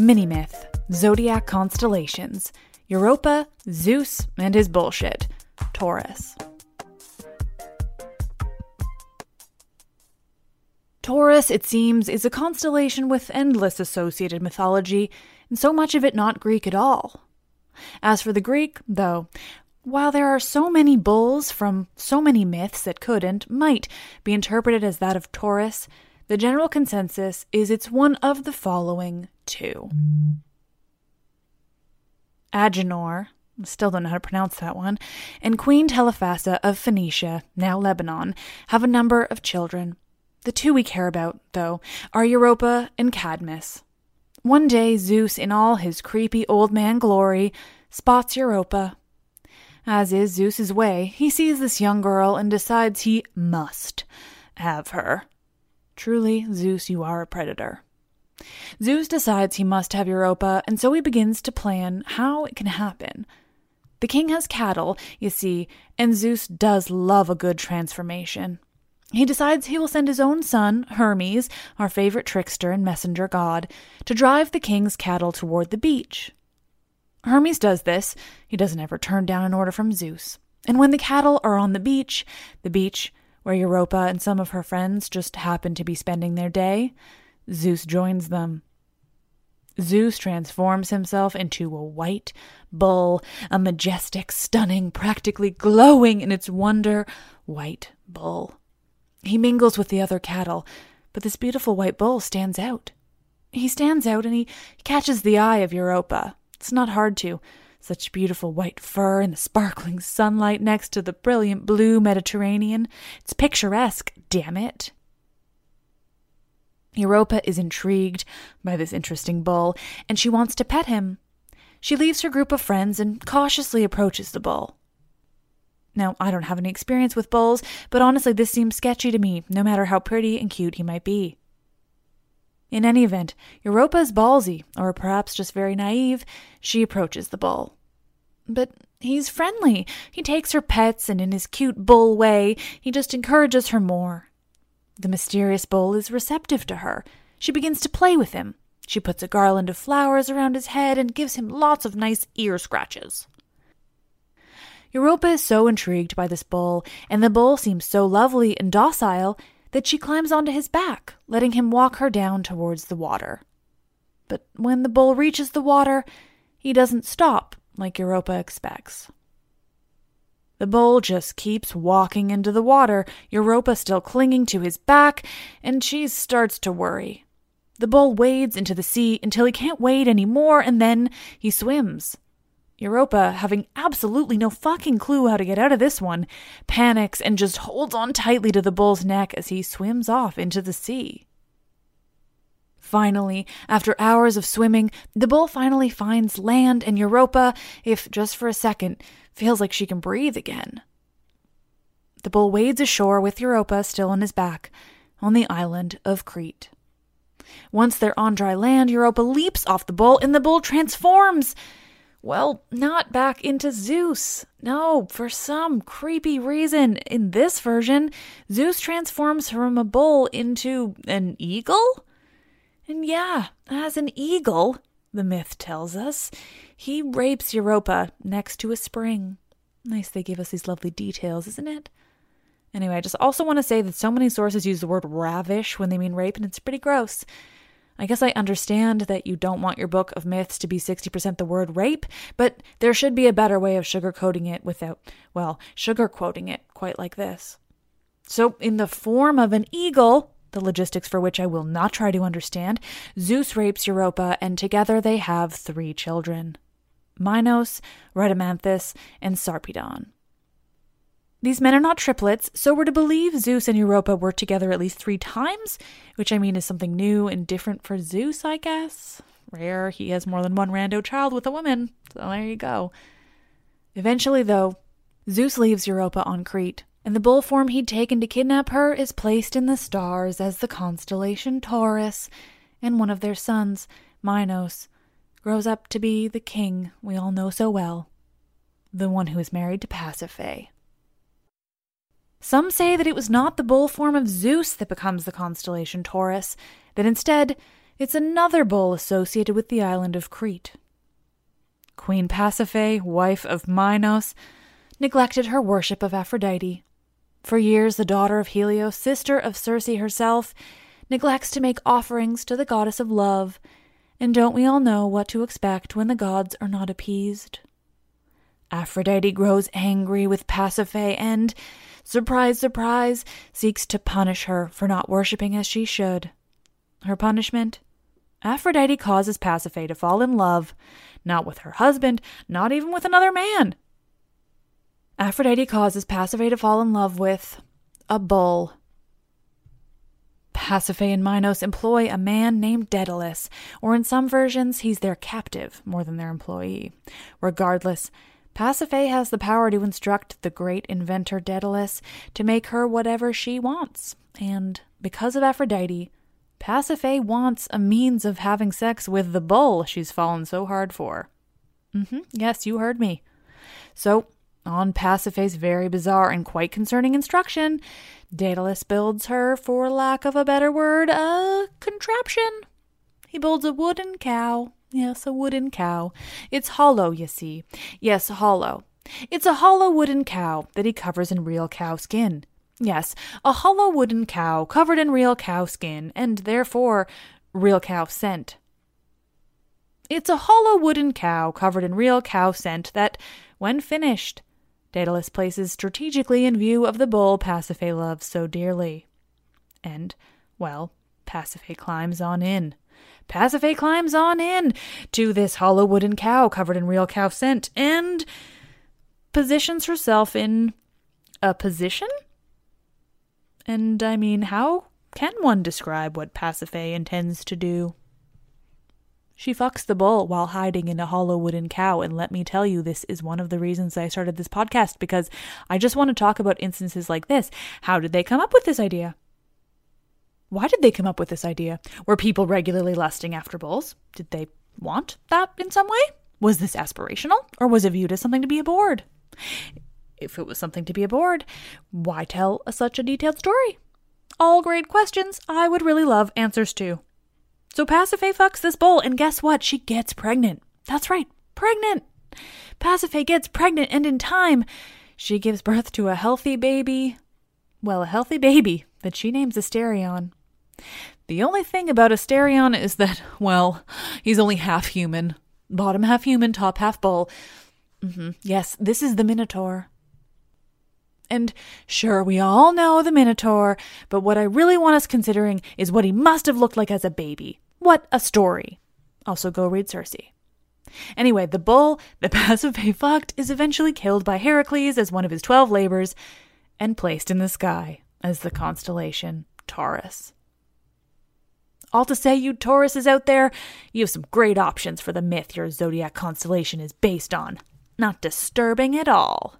Mini myth Zodiac constellations Europa, Zeus, and his bullshit. Taurus. Taurus, it seems, is a constellation with endless associated mythology, and so much of it not Greek at all. As for the Greek, though, while there are so many bulls from so many myths that could and might be interpreted as that of Taurus, the general consensus is it's one of the following two. Agenor, still don't know how to pronounce that one, and Queen Telephassa of Phoenicia, now Lebanon, have a number of children. The two we care about, though, are Europa and Cadmus. One day, Zeus, in all his creepy old man glory, spots Europa. As is Zeus's way, he sees this young girl and decides he must have her. Truly, Zeus, you are a predator. Zeus decides he must have Europa, and so he begins to plan how it can happen. The king has cattle, you see, and Zeus does love a good transformation. He decides he will send his own son, Hermes, our favorite trickster and messenger god, to drive the king's cattle toward the beach. Hermes does this. He doesn't ever turn down an order from Zeus. And when the cattle are on the beach, the beach where Europa and some of her friends just happen to be spending their day, Zeus joins them. Zeus transforms himself into a white bull, a majestic, stunning, practically glowing in its wonder white bull. He mingles with the other cattle, but this beautiful white bull stands out. He stands out and he catches the eye of Europa. It's not hard to. Such beautiful white fur in the sparkling sunlight next to the brilliant blue Mediterranean. It's picturesque, damn it. Europa is intrigued by this interesting bull, and she wants to pet him. She leaves her group of friends and cautiously approaches the bull. Now, I don't have any experience with bulls, but honestly, this seems sketchy to me, no matter how pretty and cute he might be. In any event, Europa is ballsy, or perhaps just very naive. She approaches the bull. But he's friendly. He takes her pets, and in his cute bull way, he just encourages her more. The mysterious bull is receptive to her. She begins to play with him. She puts a garland of flowers around his head and gives him lots of nice ear scratches. Europa is so intrigued by this bull, and the bull seems so lovely and docile, that she climbs onto his back, letting him walk her down towards the water. But when the bull reaches the water, he doesn't stop like Europa expects. The bull just keeps walking into the water, Europa still clinging to his back, and she starts to worry. The bull wades into the sea until he can't wade anymore, and then he swims. Europa, having absolutely no fucking clue how to get out of this one, panics and just holds on tightly to the bull's neck as he swims off into the sea. Finally, after hours of swimming, the bull finally finds land, and Europa, if just for a second, feels like she can breathe again. The bull wades ashore with Europa still on his back on the island of Crete. Once they're on dry land, Europa leaps off the bull and the bull transforms. Well, not back into Zeus. No, for some creepy reason, in this version, Zeus transforms from a bull into an eagle? And yeah, as an eagle, the myth tells us, he rapes Europa next to a spring. Nice they give us these lovely details, isn't it? Anyway, I just also want to say that so many sources use the word ravish when they mean rape, and it's pretty gross. I guess I understand that you don't want your book of myths to be 60% the word rape, but there should be a better way of sugarcoating it without, well, sugarcoating it quite like this. So, in the form of an eagle, the logistics for which I will not try to understand, Zeus rapes Europa, and together they have three children Minos, Rhadamanthus, and Sarpedon. These men are not triplets, so we're to believe Zeus and Europa were together at least three times, which I mean is something new and different for Zeus, I guess. Rare, he has more than one rando child with a woman, so there you go. Eventually, though, Zeus leaves Europa on Crete, and the bull form he'd taken to kidnap her is placed in the stars as the constellation Taurus, and one of their sons, Minos, grows up to be the king we all know so well, the one who is married to Pasiphae. Some say that it was not the bull form of Zeus that becomes the constellation Taurus, that instead it's another bull associated with the island of Crete. Queen Pasiphae, wife of Minos, neglected her worship of Aphrodite. For years, the daughter of Helios, sister of Circe herself, neglects to make offerings to the goddess of love, and don't we all know what to expect when the gods are not appeased? Aphrodite grows angry with Pasiphae and, surprise, surprise, seeks to punish her for not worshipping as she should. Her punishment? Aphrodite causes Pasiphae to fall in love, not with her husband, not even with another man. Aphrodite causes Pasiphae to fall in love with a bull. Pasiphae and Minos employ a man named Daedalus, or in some versions, he's their captive more than their employee. Regardless, Pasiphae has the power to instruct the great inventor Daedalus to make her whatever she wants. And because of Aphrodite, Pasiphae wants a means of having sex with the bull she's fallen so hard for. Mm-hmm, yes, you heard me. So, on Pasiphae's very bizarre and quite concerning instruction, Daedalus builds her, for lack of a better word, a contraption. He builds a wooden cow Yes, a wooden cow. It's hollow, you see. Yes, hollow. It's a hollow wooden cow that he covers in real cow skin. Yes, a hollow wooden cow covered in real cow skin, and therefore real cow scent. It's a hollow wooden cow covered in real cow scent that, when finished, Daedalus places strategically in view of the bull Pasiphae loves so dearly. And, well, Pasiphae climbs on in. Pasiphae climbs on in to this hollow wooden cow covered in real cow scent and positions herself in a position? And I mean, how can one describe what Pasiphae intends to do? She fucks the bull while hiding in a hollow wooden cow, and let me tell you, this is one of the reasons I started this podcast because I just want to talk about instances like this. How did they come up with this idea? Why did they come up with this idea? Were people regularly lusting after bulls? Did they want that in some way? Was this aspirational, or was it viewed as something to be aboard? If it was something to be aboard, why tell a, such a detailed story? All great questions I would really love answers to. So Pasiphae fucks this bull, and guess what? She gets pregnant. That's right, pregnant. Pasiphae gets pregnant, and in time, she gives birth to a healthy baby. Well, a healthy baby that she names Asterion. The only thing about Asterion is that, well, he's only half human. Bottom half human, top half bull. Mm-hmm. Yes, this is the Minotaur. And sure, we all know the Minotaur, but what I really want us considering is what he must have looked like as a baby. What a story. Also, go read Circe. Anyway, the bull that Pasiphae fucked is eventually killed by Heracles as one of his twelve labors and placed in the sky as the constellation Taurus. All to say, you Tauruses out there, you have some great options for the myth your zodiac constellation is based on. Not disturbing at all.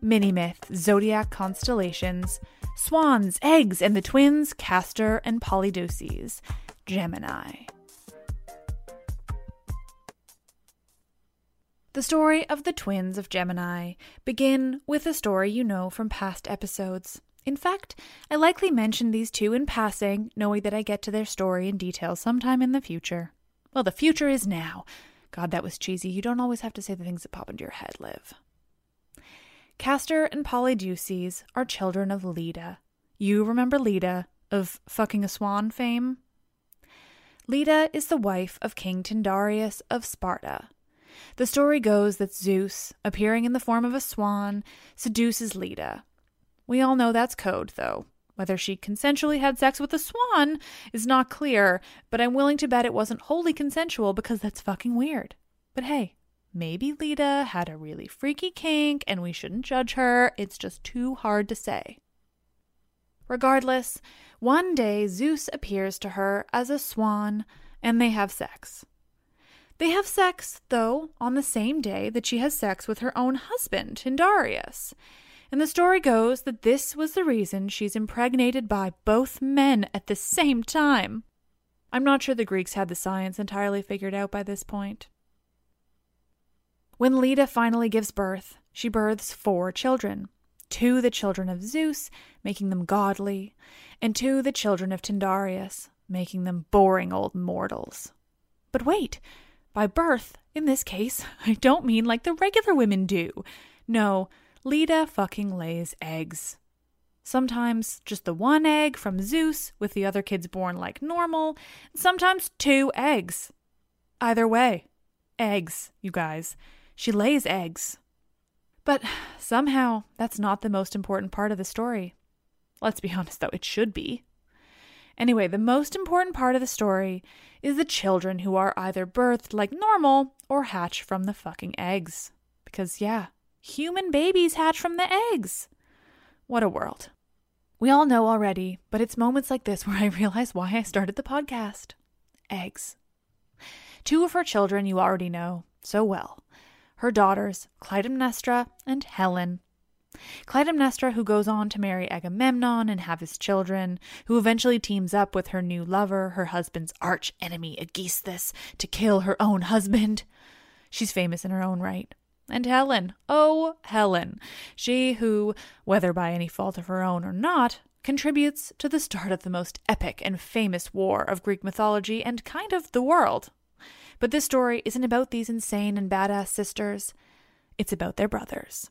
Mini myth Zodiac constellations Swans, eggs, and the twins Castor and Polydeuces, Gemini. The story of the twins of Gemini begin with a story you know from past episodes. In fact, I likely mentioned these two in passing, knowing that I get to their story in detail sometime in the future. Well, the future is now. God, that was cheesy. You don't always have to say the things that pop into your head, Liv. Castor and Polydeuces are children of Leda. You remember Leda of fucking a swan fame? Leda is the wife of King Tyndareus of Sparta. The story goes that Zeus, appearing in the form of a swan, seduces Leda. We all know that's code, though. Whether she consensually had sex with a swan is not clear, but I'm willing to bet it wasn't wholly consensual because that's fucking weird. But hey, maybe Leda had a really freaky kink and we shouldn't judge her. It's just too hard to say. Regardless, one day Zeus appears to her as a swan and they have sex. They have sex, though, on the same day that she has sex with her own husband, Tyndareus. And the story goes that this was the reason she's impregnated by both men at the same time. I'm not sure the Greeks had the science entirely figured out by this point. When Leda finally gives birth, she births four children two the children of Zeus, making them godly, and two the children of Tyndareus, making them boring old mortals. But wait, by birth, in this case, I don't mean like the regular women do. No, Leda fucking lays eggs. Sometimes just the one egg from Zeus, with the other kids born like normal, sometimes two eggs. Either way, eggs, you guys. She lays eggs. But somehow, that's not the most important part of the story. Let's be honest, though, it should be. Anyway, the most important part of the story is the children who are either birthed like normal or hatch from the fucking eggs. Because, yeah, human babies hatch from the eggs. What a world. We all know already, but it's moments like this where I realize why I started the podcast. Eggs. Two of her children you already know so well her daughters, Clytemnestra and Helen, Clytemnestra, who goes on to marry Agamemnon and have his children, who eventually teams up with her new lover, her husband's arch enemy Aegisthus, to kill her own husband. She's famous in her own right. And Helen, oh, Helen, she who, whether by any fault of her own or not, contributes to the start of the most epic and famous war of Greek mythology and kind of the world. But this story isn't about these insane and badass sisters, it's about their brothers.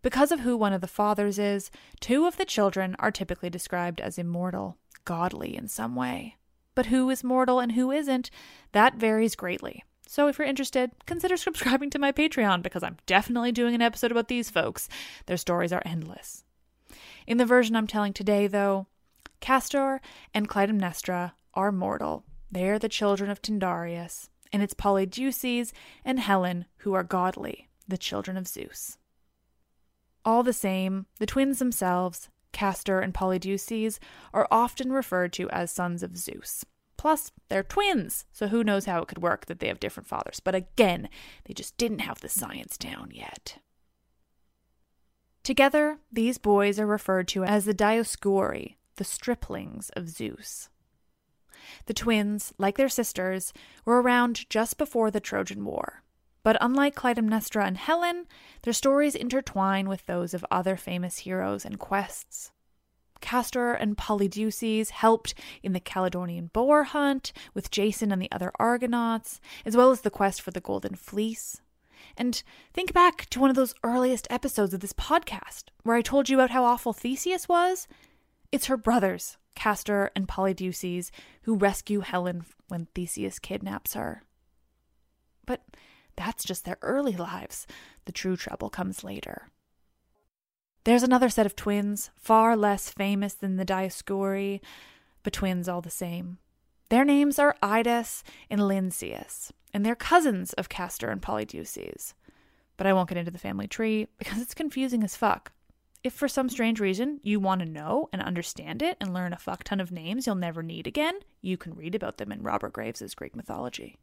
Because of who one of the fathers is, two of the children are typically described as immortal, godly in some way. But who is mortal and who isn't, that varies greatly. So if you're interested, consider subscribing to my Patreon because I'm definitely doing an episode about these folks. Their stories are endless. In the version I'm telling today, though, Castor and Clytemnestra are mortal. They are the children of Tyndareus, and it's Polydeuces and Helen who are godly, the children of Zeus. All the same, the twins themselves, Castor and Polydeuces, are often referred to as sons of Zeus. Plus, they're twins, so who knows how it could work that they have different fathers. But again, they just didn't have the science down yet. Together, these boys are referred to as the Dioscuri, the striplings of Zeus. The twins, like their sisters, were around just before the Trojan War. But unlike Clytemnestra and Helen, their stories intertwine with those of other famous heroes and quests. Castor and Polydeuces helped in the Calydonian boar hunt with Jason and the other Argonauts, as well as the quest for the Golden Fleece. And think back to one of those earliest episodes of this podcast where I told you about how awful Theseus was. It's her brothers, Castor and Polydeuces, who rescue Helen when Theseus kidnaps her. But that's just their early lives. The true trouble comes later. There's another set of twins, far less famous than the Dioscuri, but twins all the same. Their names are Idas and Lynceus, and they're cousins of Castor and Polydeuces. But I won't get into the family tree because it's confusing as fuck. If for some strange reason you want to know and understand it and learn a fuck ton of names you'll never need again, you can read about them in Robert Graves' Greek mythology.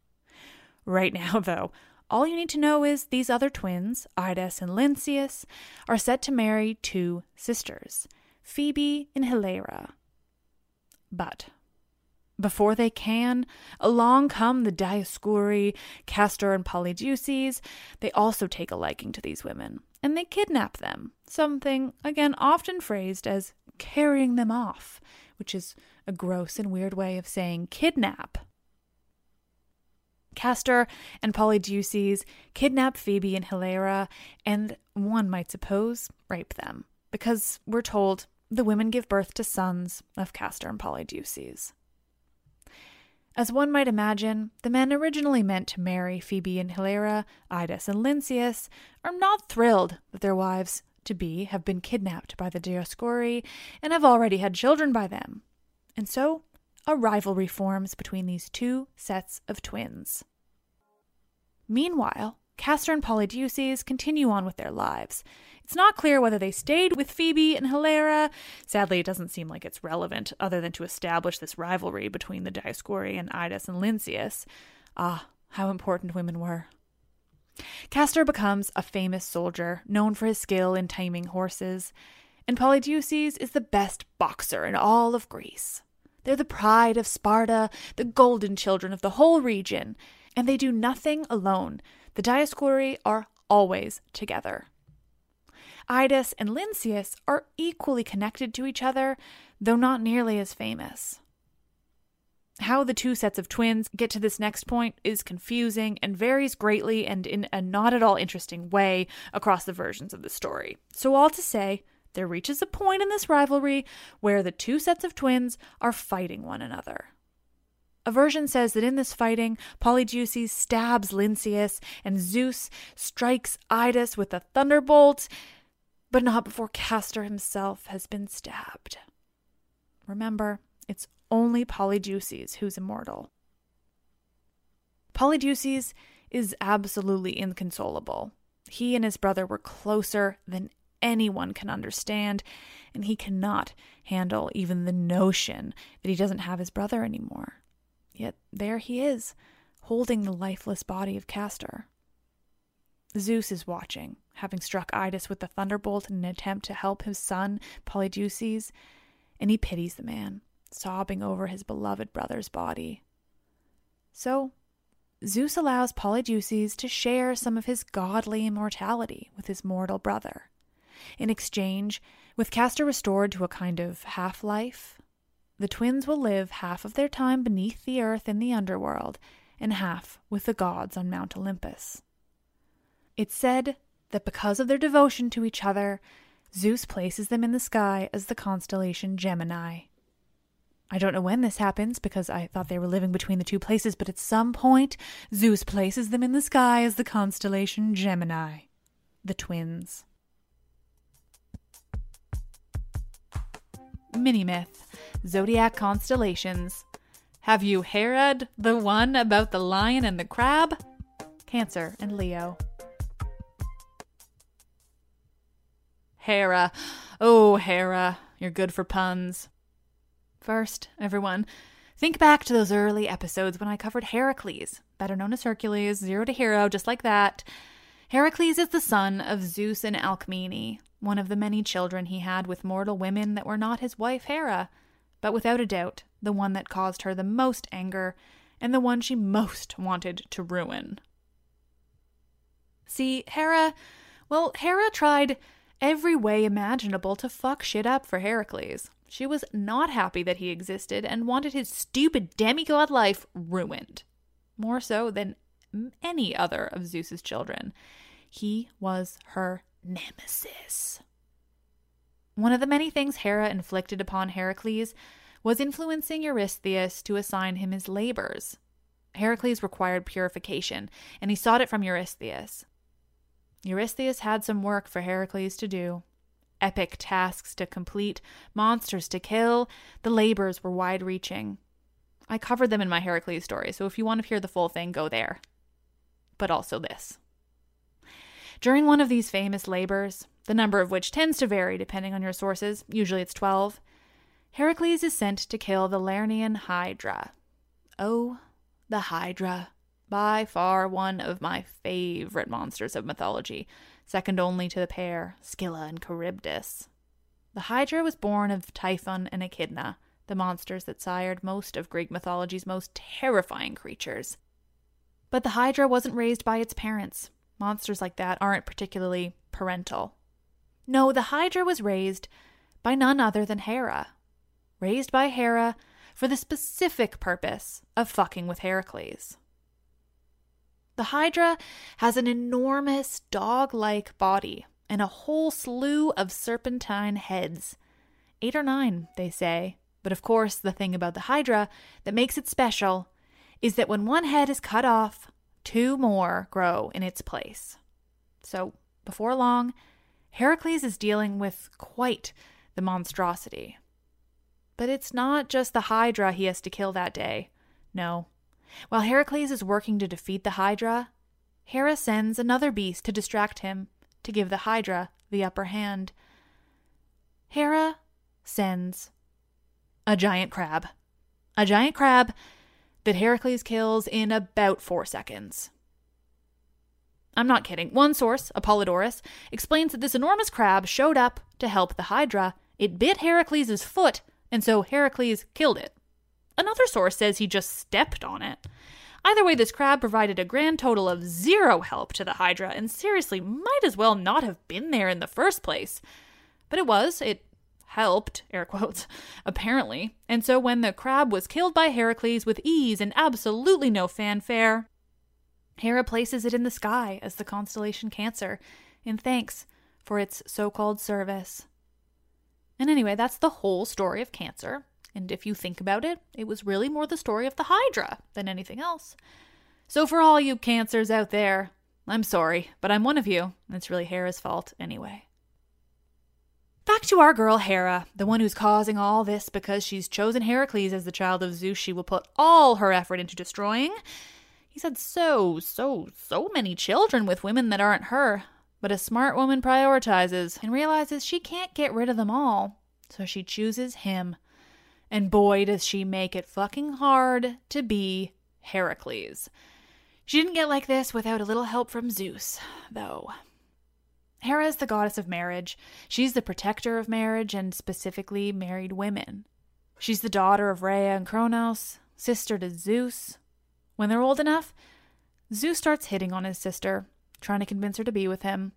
Right now, though, all you need to know is these other twins, Idas and Lynceus, are set to marry two sisters, Phoebe and Hilaeira. But before they can, along come the Dioscuri, Castor, and Polydeuces. They also take a liking to these women, and they kidnap them, something, again, often phrased as carrying them off, which is a gross and weird way of saying kidnap. Castor and Polydeuces kidnap Phoebe and Hilaeira, and one might suppose rape them, because we're told the women give birth to sons of Castor and Polydeuces. As one might imagine, the men originally meant to marry Phoebe and Hilaeira, Idas and Lynceus, are not thrilled that their wives to be have been kidnapped by the Dioscuri and have already had children by them. And so, a rivalry forms between these two sets of twins. Meanwhile, Castor and Polydeuces continue on with their lives. It's not clear whether they stayed with Phoebe and Hilaeira. Sadly, it doesn't seem like it's relevant, other than to establish this rivalry between the Dioscuri and Idas and Lynceus. Ah, how important women were. Castor becomes a famous soldier, known for his skill in taming horses, and Polydeuces is the best boxer in all of Greece. They're the pride of Sparta, the golden children of the whole region, and they do nothing alone. The Dioscuri are always together. Idas and Lynceus are equally connected to each other, though not nearly as famous. How the two sets of twins get to this next point is confusing and varies greatly and in a not at all interesting way across the versions of the story. So, all to say, there reaches a point in this rivalry where the two sets of twins are fighting one another. A version says that in this fighting, Polydeuces stabs Lynceus and Zeus strikes Idas with a thunderbolt, but not before Castor himself has been stabbed. Remember, it's only Polydeuces who's immortal. Polydeuces is absolutely inconsolable. He and his brother were closer than anyone can understand, and he cannot handle even the notion that he doesn't have his brother anymore. Yet there he is, holding the lifeless body of Castor. Zeus is watching, having struck Idas with the thunderbolt in an attempt to help his son, Polydeuces, and he pities the man, sobbing over his beloved brother's body. So, Zeus allows Polydeuces to share some of his godly immortality with his mortal brother. In exchange, with Castor restored to a kind of half life, the twins will live half of their time beneath the earth in the underworld and half with the gods on Mount Olympus. It's said that because of their devotion to each other, Zeus places them in the sky as the constellation Gemini. I don't know when this happens because I thought they were living between the two places, but at some point, Zeus places them in the sky as the constellation Gemini, the twins. Mini myth Zodiac constellations. Have you read the one about the lion and the crab? Cancer and Leo. Hera. Oh, Hera, you're good for puns. First, everyone, think back to those early episodes when I covered Heracles, better known as Hercules, zero to hero, just like that. Heracles is the son of Zeus and Alcmene, one of the many children he had with mortal women that were not his wife Hera, but without a doubt, the one that caused her the most anger and the one she most wanted to ruin. See, Hera, well, Hera tried every way imaginable to fuck shit up for Heracles. She was not happy that he existed and wanted his stupid demigod life ruined. More so than any other of Zeus's children. He was her nemesis. One of the many things Hera inflicted upon Heracles was influencing Eurystheus to assign him his labors. Heracles required purification, and he sought it from Eurystheus. Eurystheus had some work for Heracles to do. Epic tasks to complete, monsters to kill, the labors were wide reaching. I covered them in my Heracles story, so if you want to hear the full thing, go there. But also this. During one of these famous labors, the number of which tends to vary depending on your sources, usually it's 12, Heracles is sent to kill the Lernaean Hydra. Oh, the Hydra. By far one of my favorite monsters of mythology, second only to the pair, Scylla and Charybdis. The Hydra was born of Typhon and Echidna, the monsters that sired most of Greek mythology's most terrifying creatures. But the Hydra wasn't raised by its parents. Monsters like that aren't particularly parental. No, the Hydra was raised by none other than Hera. Raised by Hera for the specific purpose of fucking with Heracles. The Hydra has an enormous dog like body and a whole slew of serpentine heads. Eight or nine, they say. But of course, the thing about the Hydra that makes it special is that when one head is cut off, two more grow in its place. So, before long, Heracles is dealing with quite the monstrosity. But it's not just the Hydra he has to kill that day. No, while Heracles is working to defeat the Hydra, Hera sends another beast to distract him, to give the Hydra the upper hand. Hera sends a giant crab. A giant crab that Heracles kills in about four seconds. I'm not kidding. One source, Apollodorus, explains that this enormous crab showed up to help the Hydra. It bit Heracles' foot, and so Heracles killed it. Another source says he just stepped on it. Either way, this crab provided a grand total of zero help to the Hydra and seriously might as well not have been there in the first place. But it was, it helped, air quotes, apparently. And so when the crab was killed by Heracles with ease and absolutely no fanfare, Hera places it in the sky as the constellation Cancer in thanks for its so called service. And anyway, that's the whole story of Cancer. And if you think about it, it was really more the story of the Hydra than anything else. So, for all you cancers out there, I'm sorry, but I'm one of you. It's really Hera's fault anyway. Back to our girl Hera, the one who's causing all this because she's chosen Heracles as the child of Zeus she will put all her effort into destroying. He's had so, so, so many children with women that aren't her, but a smart woman prioritizes and realizes she can't get rid of them all, so she chooses him. And boy, does she make it fucking hard to be Heracles. She didn't get like this without a little help from Zeus, though. Hera is the goddess of marriage. She's the protector of marriage and specifically married women. She's the daughter of Rhea and Kronos, sister to Zeus. When they're old enough, Zeus starts hitting on his sister, trying to convince her to be with him.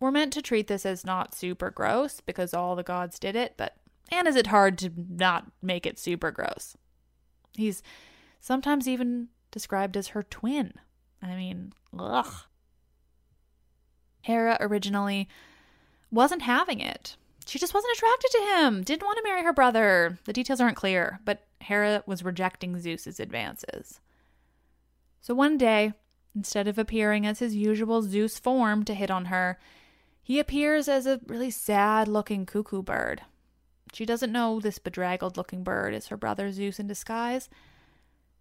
We're meant to treat this as not super gross because all the gods did it, but and is it hard to not make it super gross? He's sometimes even described as her twin. I mean, ugh. Hera originally wasn't having it. She just wasn't attracted to him, didn't want to marry her brother. The details aren't clear, but Hera was rejecting Zeus's advances. So one day, instead of appearing as his usual Zeus form to hit on her, he appears as a really sad looking cuckoo bird she doesn't know this bedraggled looking bird is her brother Zeus in disguise,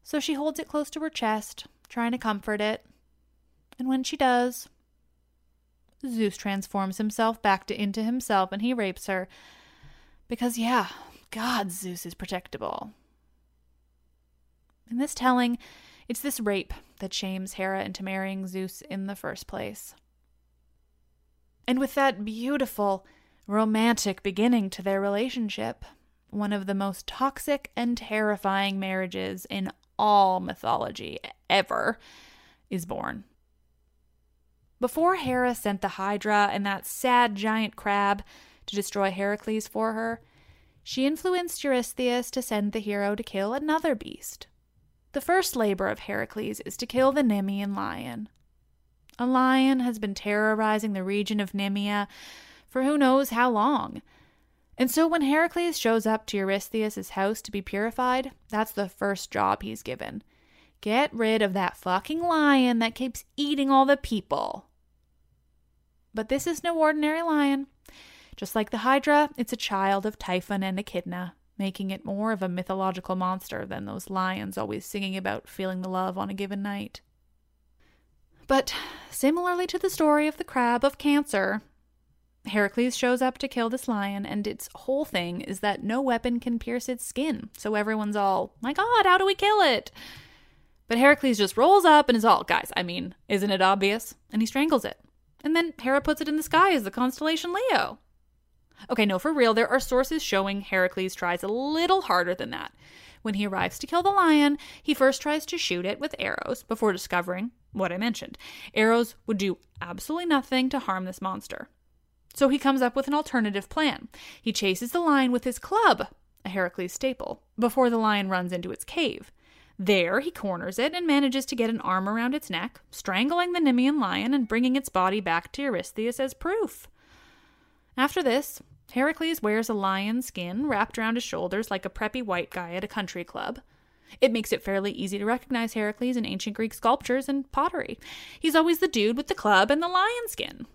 so she holds it close to her chest, trying to comfort it. And when she does, Zeus transforms himself back to, into himself and he rapes her. Because, yeah, God, Zeus is protectable. In this telling, it's this rape that shames Hera into marrying Zeus in the first place. And with that beautiful, romantic beginning to their relationship, one of the most toxic and terrifying marriages in all mythology ever is born. Before Hera sent the Hydra and that sad giant crab to destroy Heracles for her, she influenced Eurystheus to send the hero to kill another beast. The first labor of Heracles is to kill the Nemean lion. A lion has been terrorizing the region of Nemea for who knows how long. And so when Heracles shows up to Eurystheus' house to be purified, that's the first job he's given. Get rid of that fucking lion that keeps eating all the people. But this is no ordinary lion. Just like the Hydra, it's a child of Typhon and Echidna, making it more of a mythological monster than those lions always singing about feeling the love on a given night. But similarly to the story of the crab of Cancer, Heracles shows up to kill this lion, and its whole thing is that no weapon can pierce its skin. So everyone's all, my god, how do we kill it? But Heracles just rolls up and is all, guys, I mean, isn't it obvious? And he strangles it. And then Hera puts it in the sky as the constellation Leo. Okay, no, for real, there are sources showing Heracles tries a little harder than that. When he arrives to kill the lion, he first tries to shoot it with arrows before discovering what I mentioned. Arrows would do absolutely nothing to harm this monster. So he comes up with an alternative plan. He chases the lion with his club, a Heracles staple, before the lion runs into its cave. There, he corners it and manages to get an arm around its neck, strangling the Nemean lion and bringing its body back to Eurystheus as proof. After this, Heracles wears a lion skin wrapped around his shoulders like a preppy white guy at a country club. It makes it fairly easy to recognize Heracles in ancient Greek sculptures and pottery. He's always the dude with the club and the lion skin.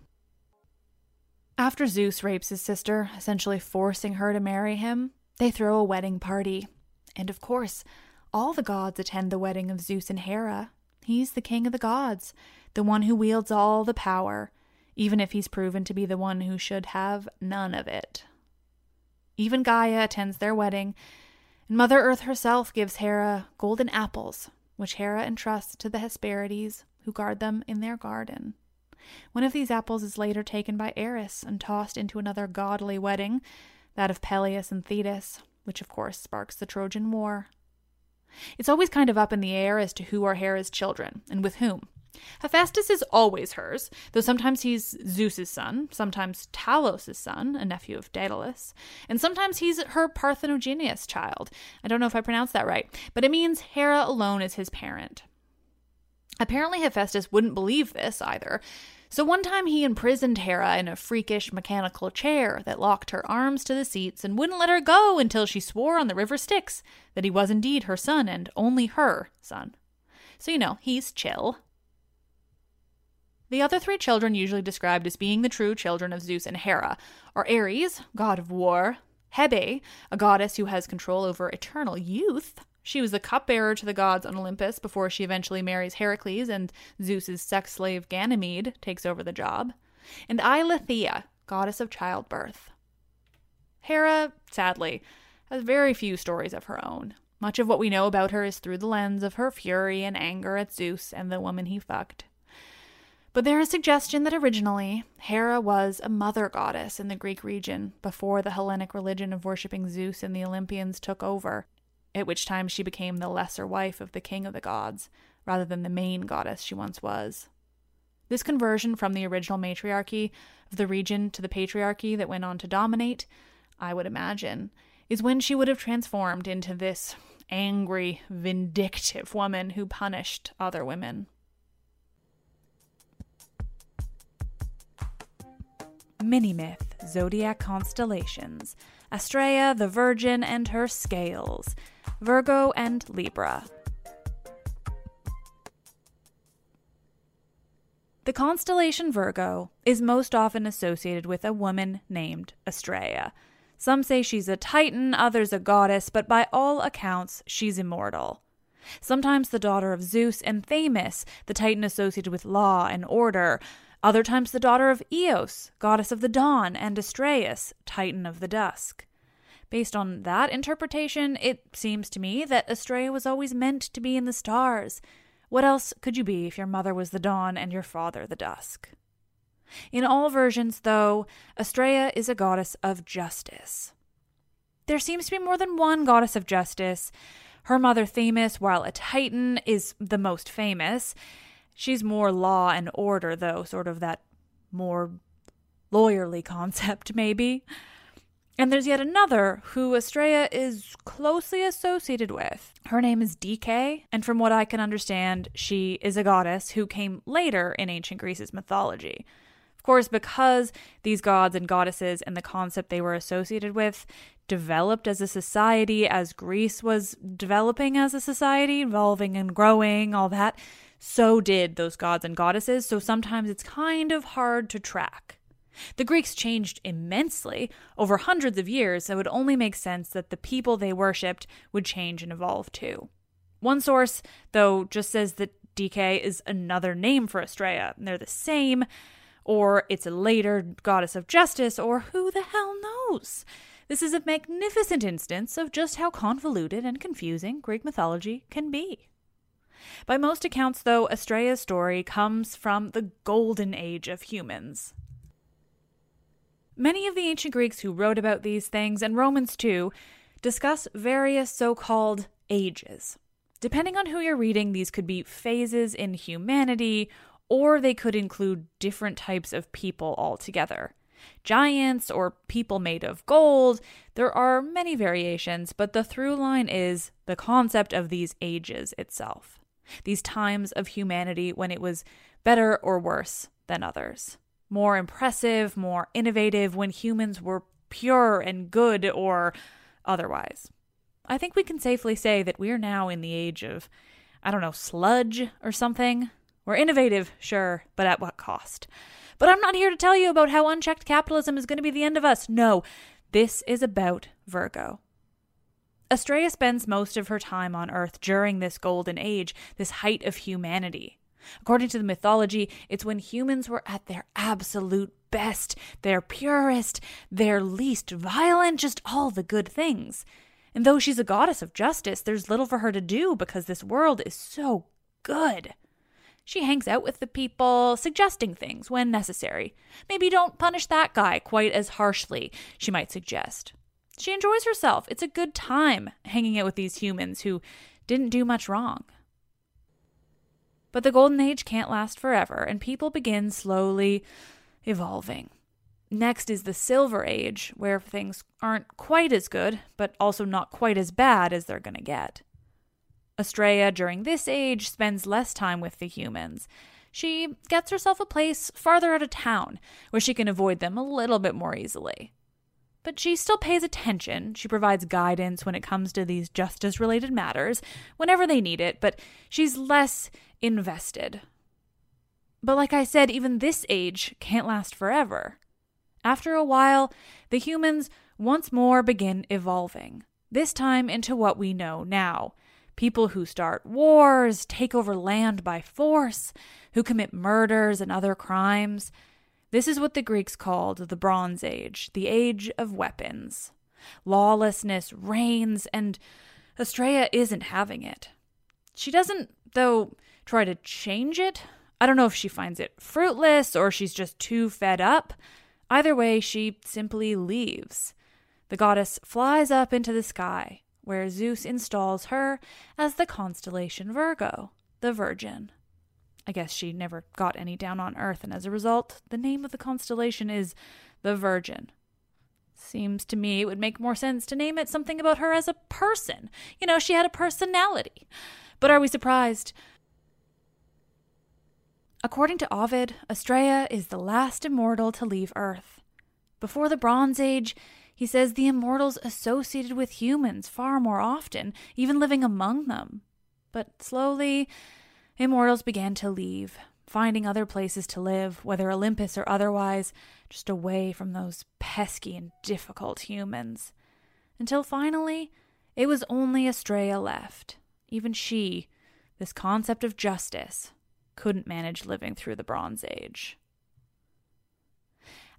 After Zeus rapes his sister, essentially forcing her to marry him, they throw a wedding party. And of course, all the gods attend the wedding of Zeus and Hera. He's the king of the gods, the one who wields all the power, even if he's proven to be the one who should have none of it. Even Gaia attends their wedding, and Mother Earth herself gives Hera golden apples, which Hera entrusts to the Hesperides, who guard them in their garden. One of these apples is later taken by Eris and tossed into another godly wedding, that of Peleus and Thetis, which of course sparks the Trojan War. It's always kind of up in the air as to who are Hera's children and with whom. Hephaestus is always hers, though sometimes he's Zeus's son, sometimes Talos' son, a nephew of Daedalus, and sometimes he's her parthenogeneous child. I don't know if I pronounced that right, but it means Hera alone is his parent. Apparently, Hephaestus wouldn't believe this either, so one time he imprisoned Hera in a freakish mechanical chair that locked her arms to the seats and wouldn't let her go until she swore on the river Styx that he was indeed her son and only her son. So, you know, he's chill. The other three children, usually described as being the true children of Zeus and Hera, are Ares, god of war, Hebe, a goddess who has control over eternal youth, she was the cupbearer to the gods on Olympus before she eventually marries Heracles and Zeus's sex slave Ganymede takes over the job. And Eileithyia, goddess of childbirth. Hera, sadly, has very few stories of her own. Much of what we know about her is through the lens of her fury and anger at Zeus and the woman he fucked. But there is suggestion that originally Hera was a mother goddess in the Greek region before the Hellenic religion of worshipping Zeus and the Olympians took over at which time she became the lesser wife of the king of the gods, rather than the main goddess she once was. This conversion from the original matriarchy of the region to the patriarchy that went on to dominate, I would imagine, is when she would have transformed into this angry, vindictive woman who punished other women. Mini myth Zodiac constellations Astraea, the Virgin, and her scales. Virgo, and Libra. The constellation Virgo is most often associated with a woman named Astraea. Some say she's a titan, others a goddess, but by all accounts, she's immortal. Sometimes the daughter of Zeus and Themis, the titan associated with law and order. Other times the daughter of Eos, goddess of the dawn, and Astraeus, titan of the dusk. Based on that interpretation, it seems to me that Astraea was always meant to be in the stars. What else could you be if your mother was the dawn and your father the dusk? In all versions, though, Astraea is a goddess of justice. There seems to be more than one goddess of justice. Her mother, Themis, while a titan, is the most famous. She's more law and order, though, sort of that more lawyerly concept, maybe. And there's yet another who Astraea is closely associated with. Her name is Dike, and from what I can understand, she is a goddess who came later in ancient Greece's mythology. Of course, because these gods and goddesses and the concept they were associated with developed as a society, as Greece was developing as a society, evolving and growing, all that, so did those gods and goddesses. So sometimes it's kind of hard to track. The Greeks changed immensely over hundreds of years, so it would only make sense that the people they worshipped would change and evolve too. One source, though, just says that Dike is another name for Astraea, and they're the same, or it's a later goddess of justice, or who the hell knows? This is a magnificent instance of just how convoluted and confusing Greek mythology can be. By most accounts, though, Astraea's story comes from the golden age of humans. Many of the ancient Greeks who wrote about these things, and Romans too, discuss various so called ages. Depending on who you're reading, these could be phases in humanity, or they could include different types of people altogether giants, or people made of gold. There are many variations, but the through line is the concept of these ages itself. These times of humanity when it was better or worse than others. More impressive, more innovative, when humans were pure and good or otherwise. I think we can safely say that we are now in the age of, I don't know, sludge or something. We're innovative, sure, but at what cost? But I'm not here to tell you about how unchecked capitalism is going to be the end of us. No, this is about Virgo. Astraea spends most of her time on Earth during this golden age, this height of humanity. According to the mythology, it's when humans were at their absolute best, their purest, their least violent, just all the good things. And though she's a goddess of justice, there's little for her to do because this world is so good. She hangs out with the people, suggesting things when necessary. Maybe don't punish that guy quite as harshly, she might suggest. She enjoys herself. It's a good time hanging out with these humans who didn't do much wrong. But the Golden Age can't last forever, and people begin slowly evolving. Next is the Silver Age, where things aren't quite as good, but also not quite as bad as they're going to get. Astraea, during this age, spends less time with the humans. She gets herself a place farther out of town where she can avoid them a little bit more easily. But she still pays attention. She provides guidance when it comes to these justice related matters whenever they need it, but she's less invested. But like I said, even this age can't last forever. After a while, the humans once more begin evolving, this time into what we know now people who start wars, take over land by force, who commit murders and other crimes. This is what the Greeks called the Bronze Age, the age of weapons. Lawlessness reigns, and Astraea isn't having it. She doesn't, though, try to change it. I don't know if she finds it fruitless or she's just too fed up. Either way, she simply leaves. The goddess flies up into the sky, where Zeus installs her as the constellation Virgo, the Virgin. I guess she never got any down on Earth, and as a result, the name of the constellation is the Virgin. Seems to me it would make more sense to name it something about her as a person. You know, she had a personality. But are we surprised? According to Ovid, Astraea is the last immortal to leave Earth. Before the Bronze Age, he says the immortals associated with humans far more often, even living among them. But slowly, immortals began to leave, finding other places to live, whether Olympus or otherwise, just away from those pesky and difficult humans. Until finally, it was only Astraea left. Even she, this concept of justice, couldn't manage living through the Bronze Age.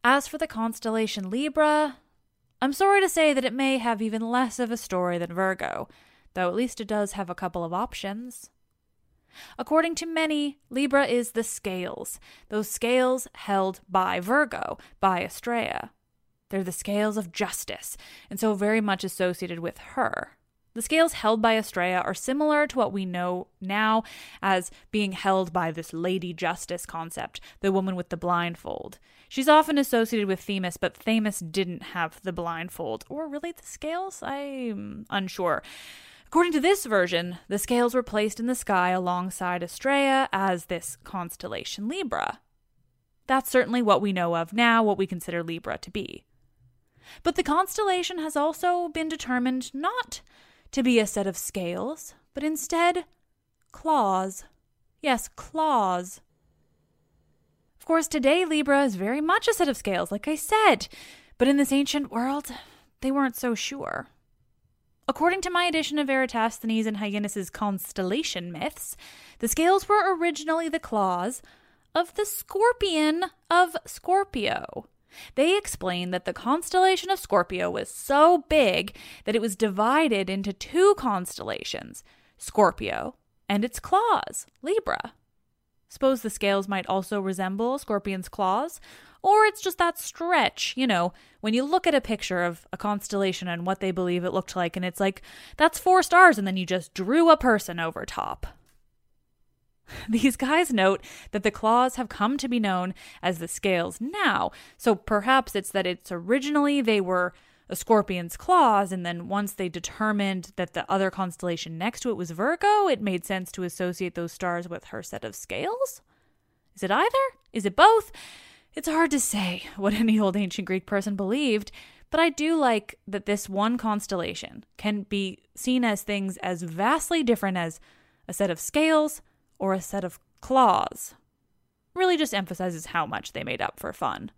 As for the constellation Libra, I'm sorry to say that it may have even less of a story than Virgo, though at least it does have a couple of options. According to many, Libra is the scales, those scales held by Virgo, by Astraea. They're the scales of justice, and so very much associated with her. The scales held by Astraea are similar to what we know now as being held by this Lady Justice concept, the woman with the blindfold. She's often associated with Themis, but Themis didn't have the blindfold. Or really the scales? I'm unsure. According to this version, the scales were placed in the sky alongside Astraea as this constellation Libra. That's certainly what we know of now, what we consider Libra to be. But the constellation has also been determined not to be a set of scales, but instead claws. Yes, claws. Of course, today Libra is very much a set of scales, like I said, but in this ancient world, they weren't so sure. According to my edition of Eratosthenes and Hyginus's constellation myths, the scales were originally the claws of the scorpion of Scorpio. They explain that the constellation of Scorpio was so big that it was divided into two constellations Scorpio and its claws, Libra. Suppose the scales might also resemble Scorpion's claws, or it's just that stretch, you know, when you look at a picture of a constellation and what they believe it looked like, and it's like, that's four stars, and then you just drew a person over top. These guys note that the claws have come to be known as the scales now, so perhaps it's that it's originally they were a scorpion's claws, and then once they determined that the other constellation next to it was Virgo, it made sense to associate those stars with her set of scales? Is it either? Is it both? It's hard to say what any old ancient Greek person believed, but I do like that this one constellation can be seen as things as vastly different as a set of scales or a set of claws. Really just emphasizes how much they made up for fun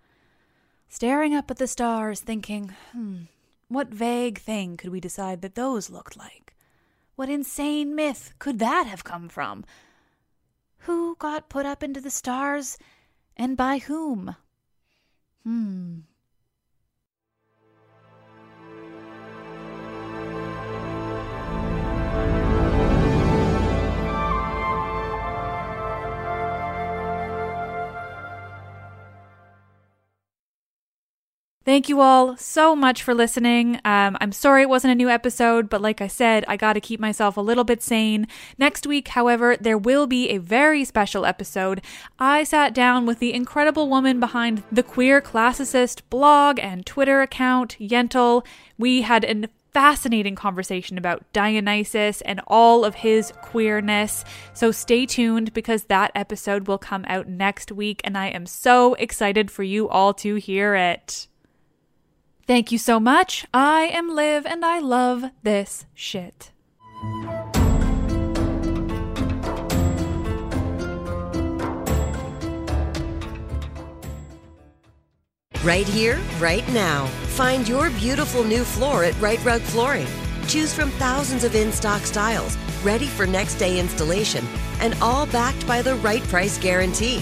staring up at the stars, thinking, hmm, what vague thing could we decide that those looked like? What insane myth could that have come from? Who got put up into the stars, and by whom? Hmm. Thank you all so much for listening. Um, I'm sorry it wasn't a new episode, but like I said, I got to keep myself a little bit sane. Next week, however, there will be a very special episode. I sat down with the incredible woman behind the Queer Classicist blog and Twitter account, Yentl. We had a fascinating conversation about Dionysus and all of his queerness. So stay tuned because that episode will come out next week, and I am so excited for you all to hear it. Thank you so much. I am Liv and I love this shit. Right here, right now. Find your beautiful new floor at Rite Rug Flooring. Choose from thousands of in stock styles, ready for next day installation, and all backed by the right price guarantee.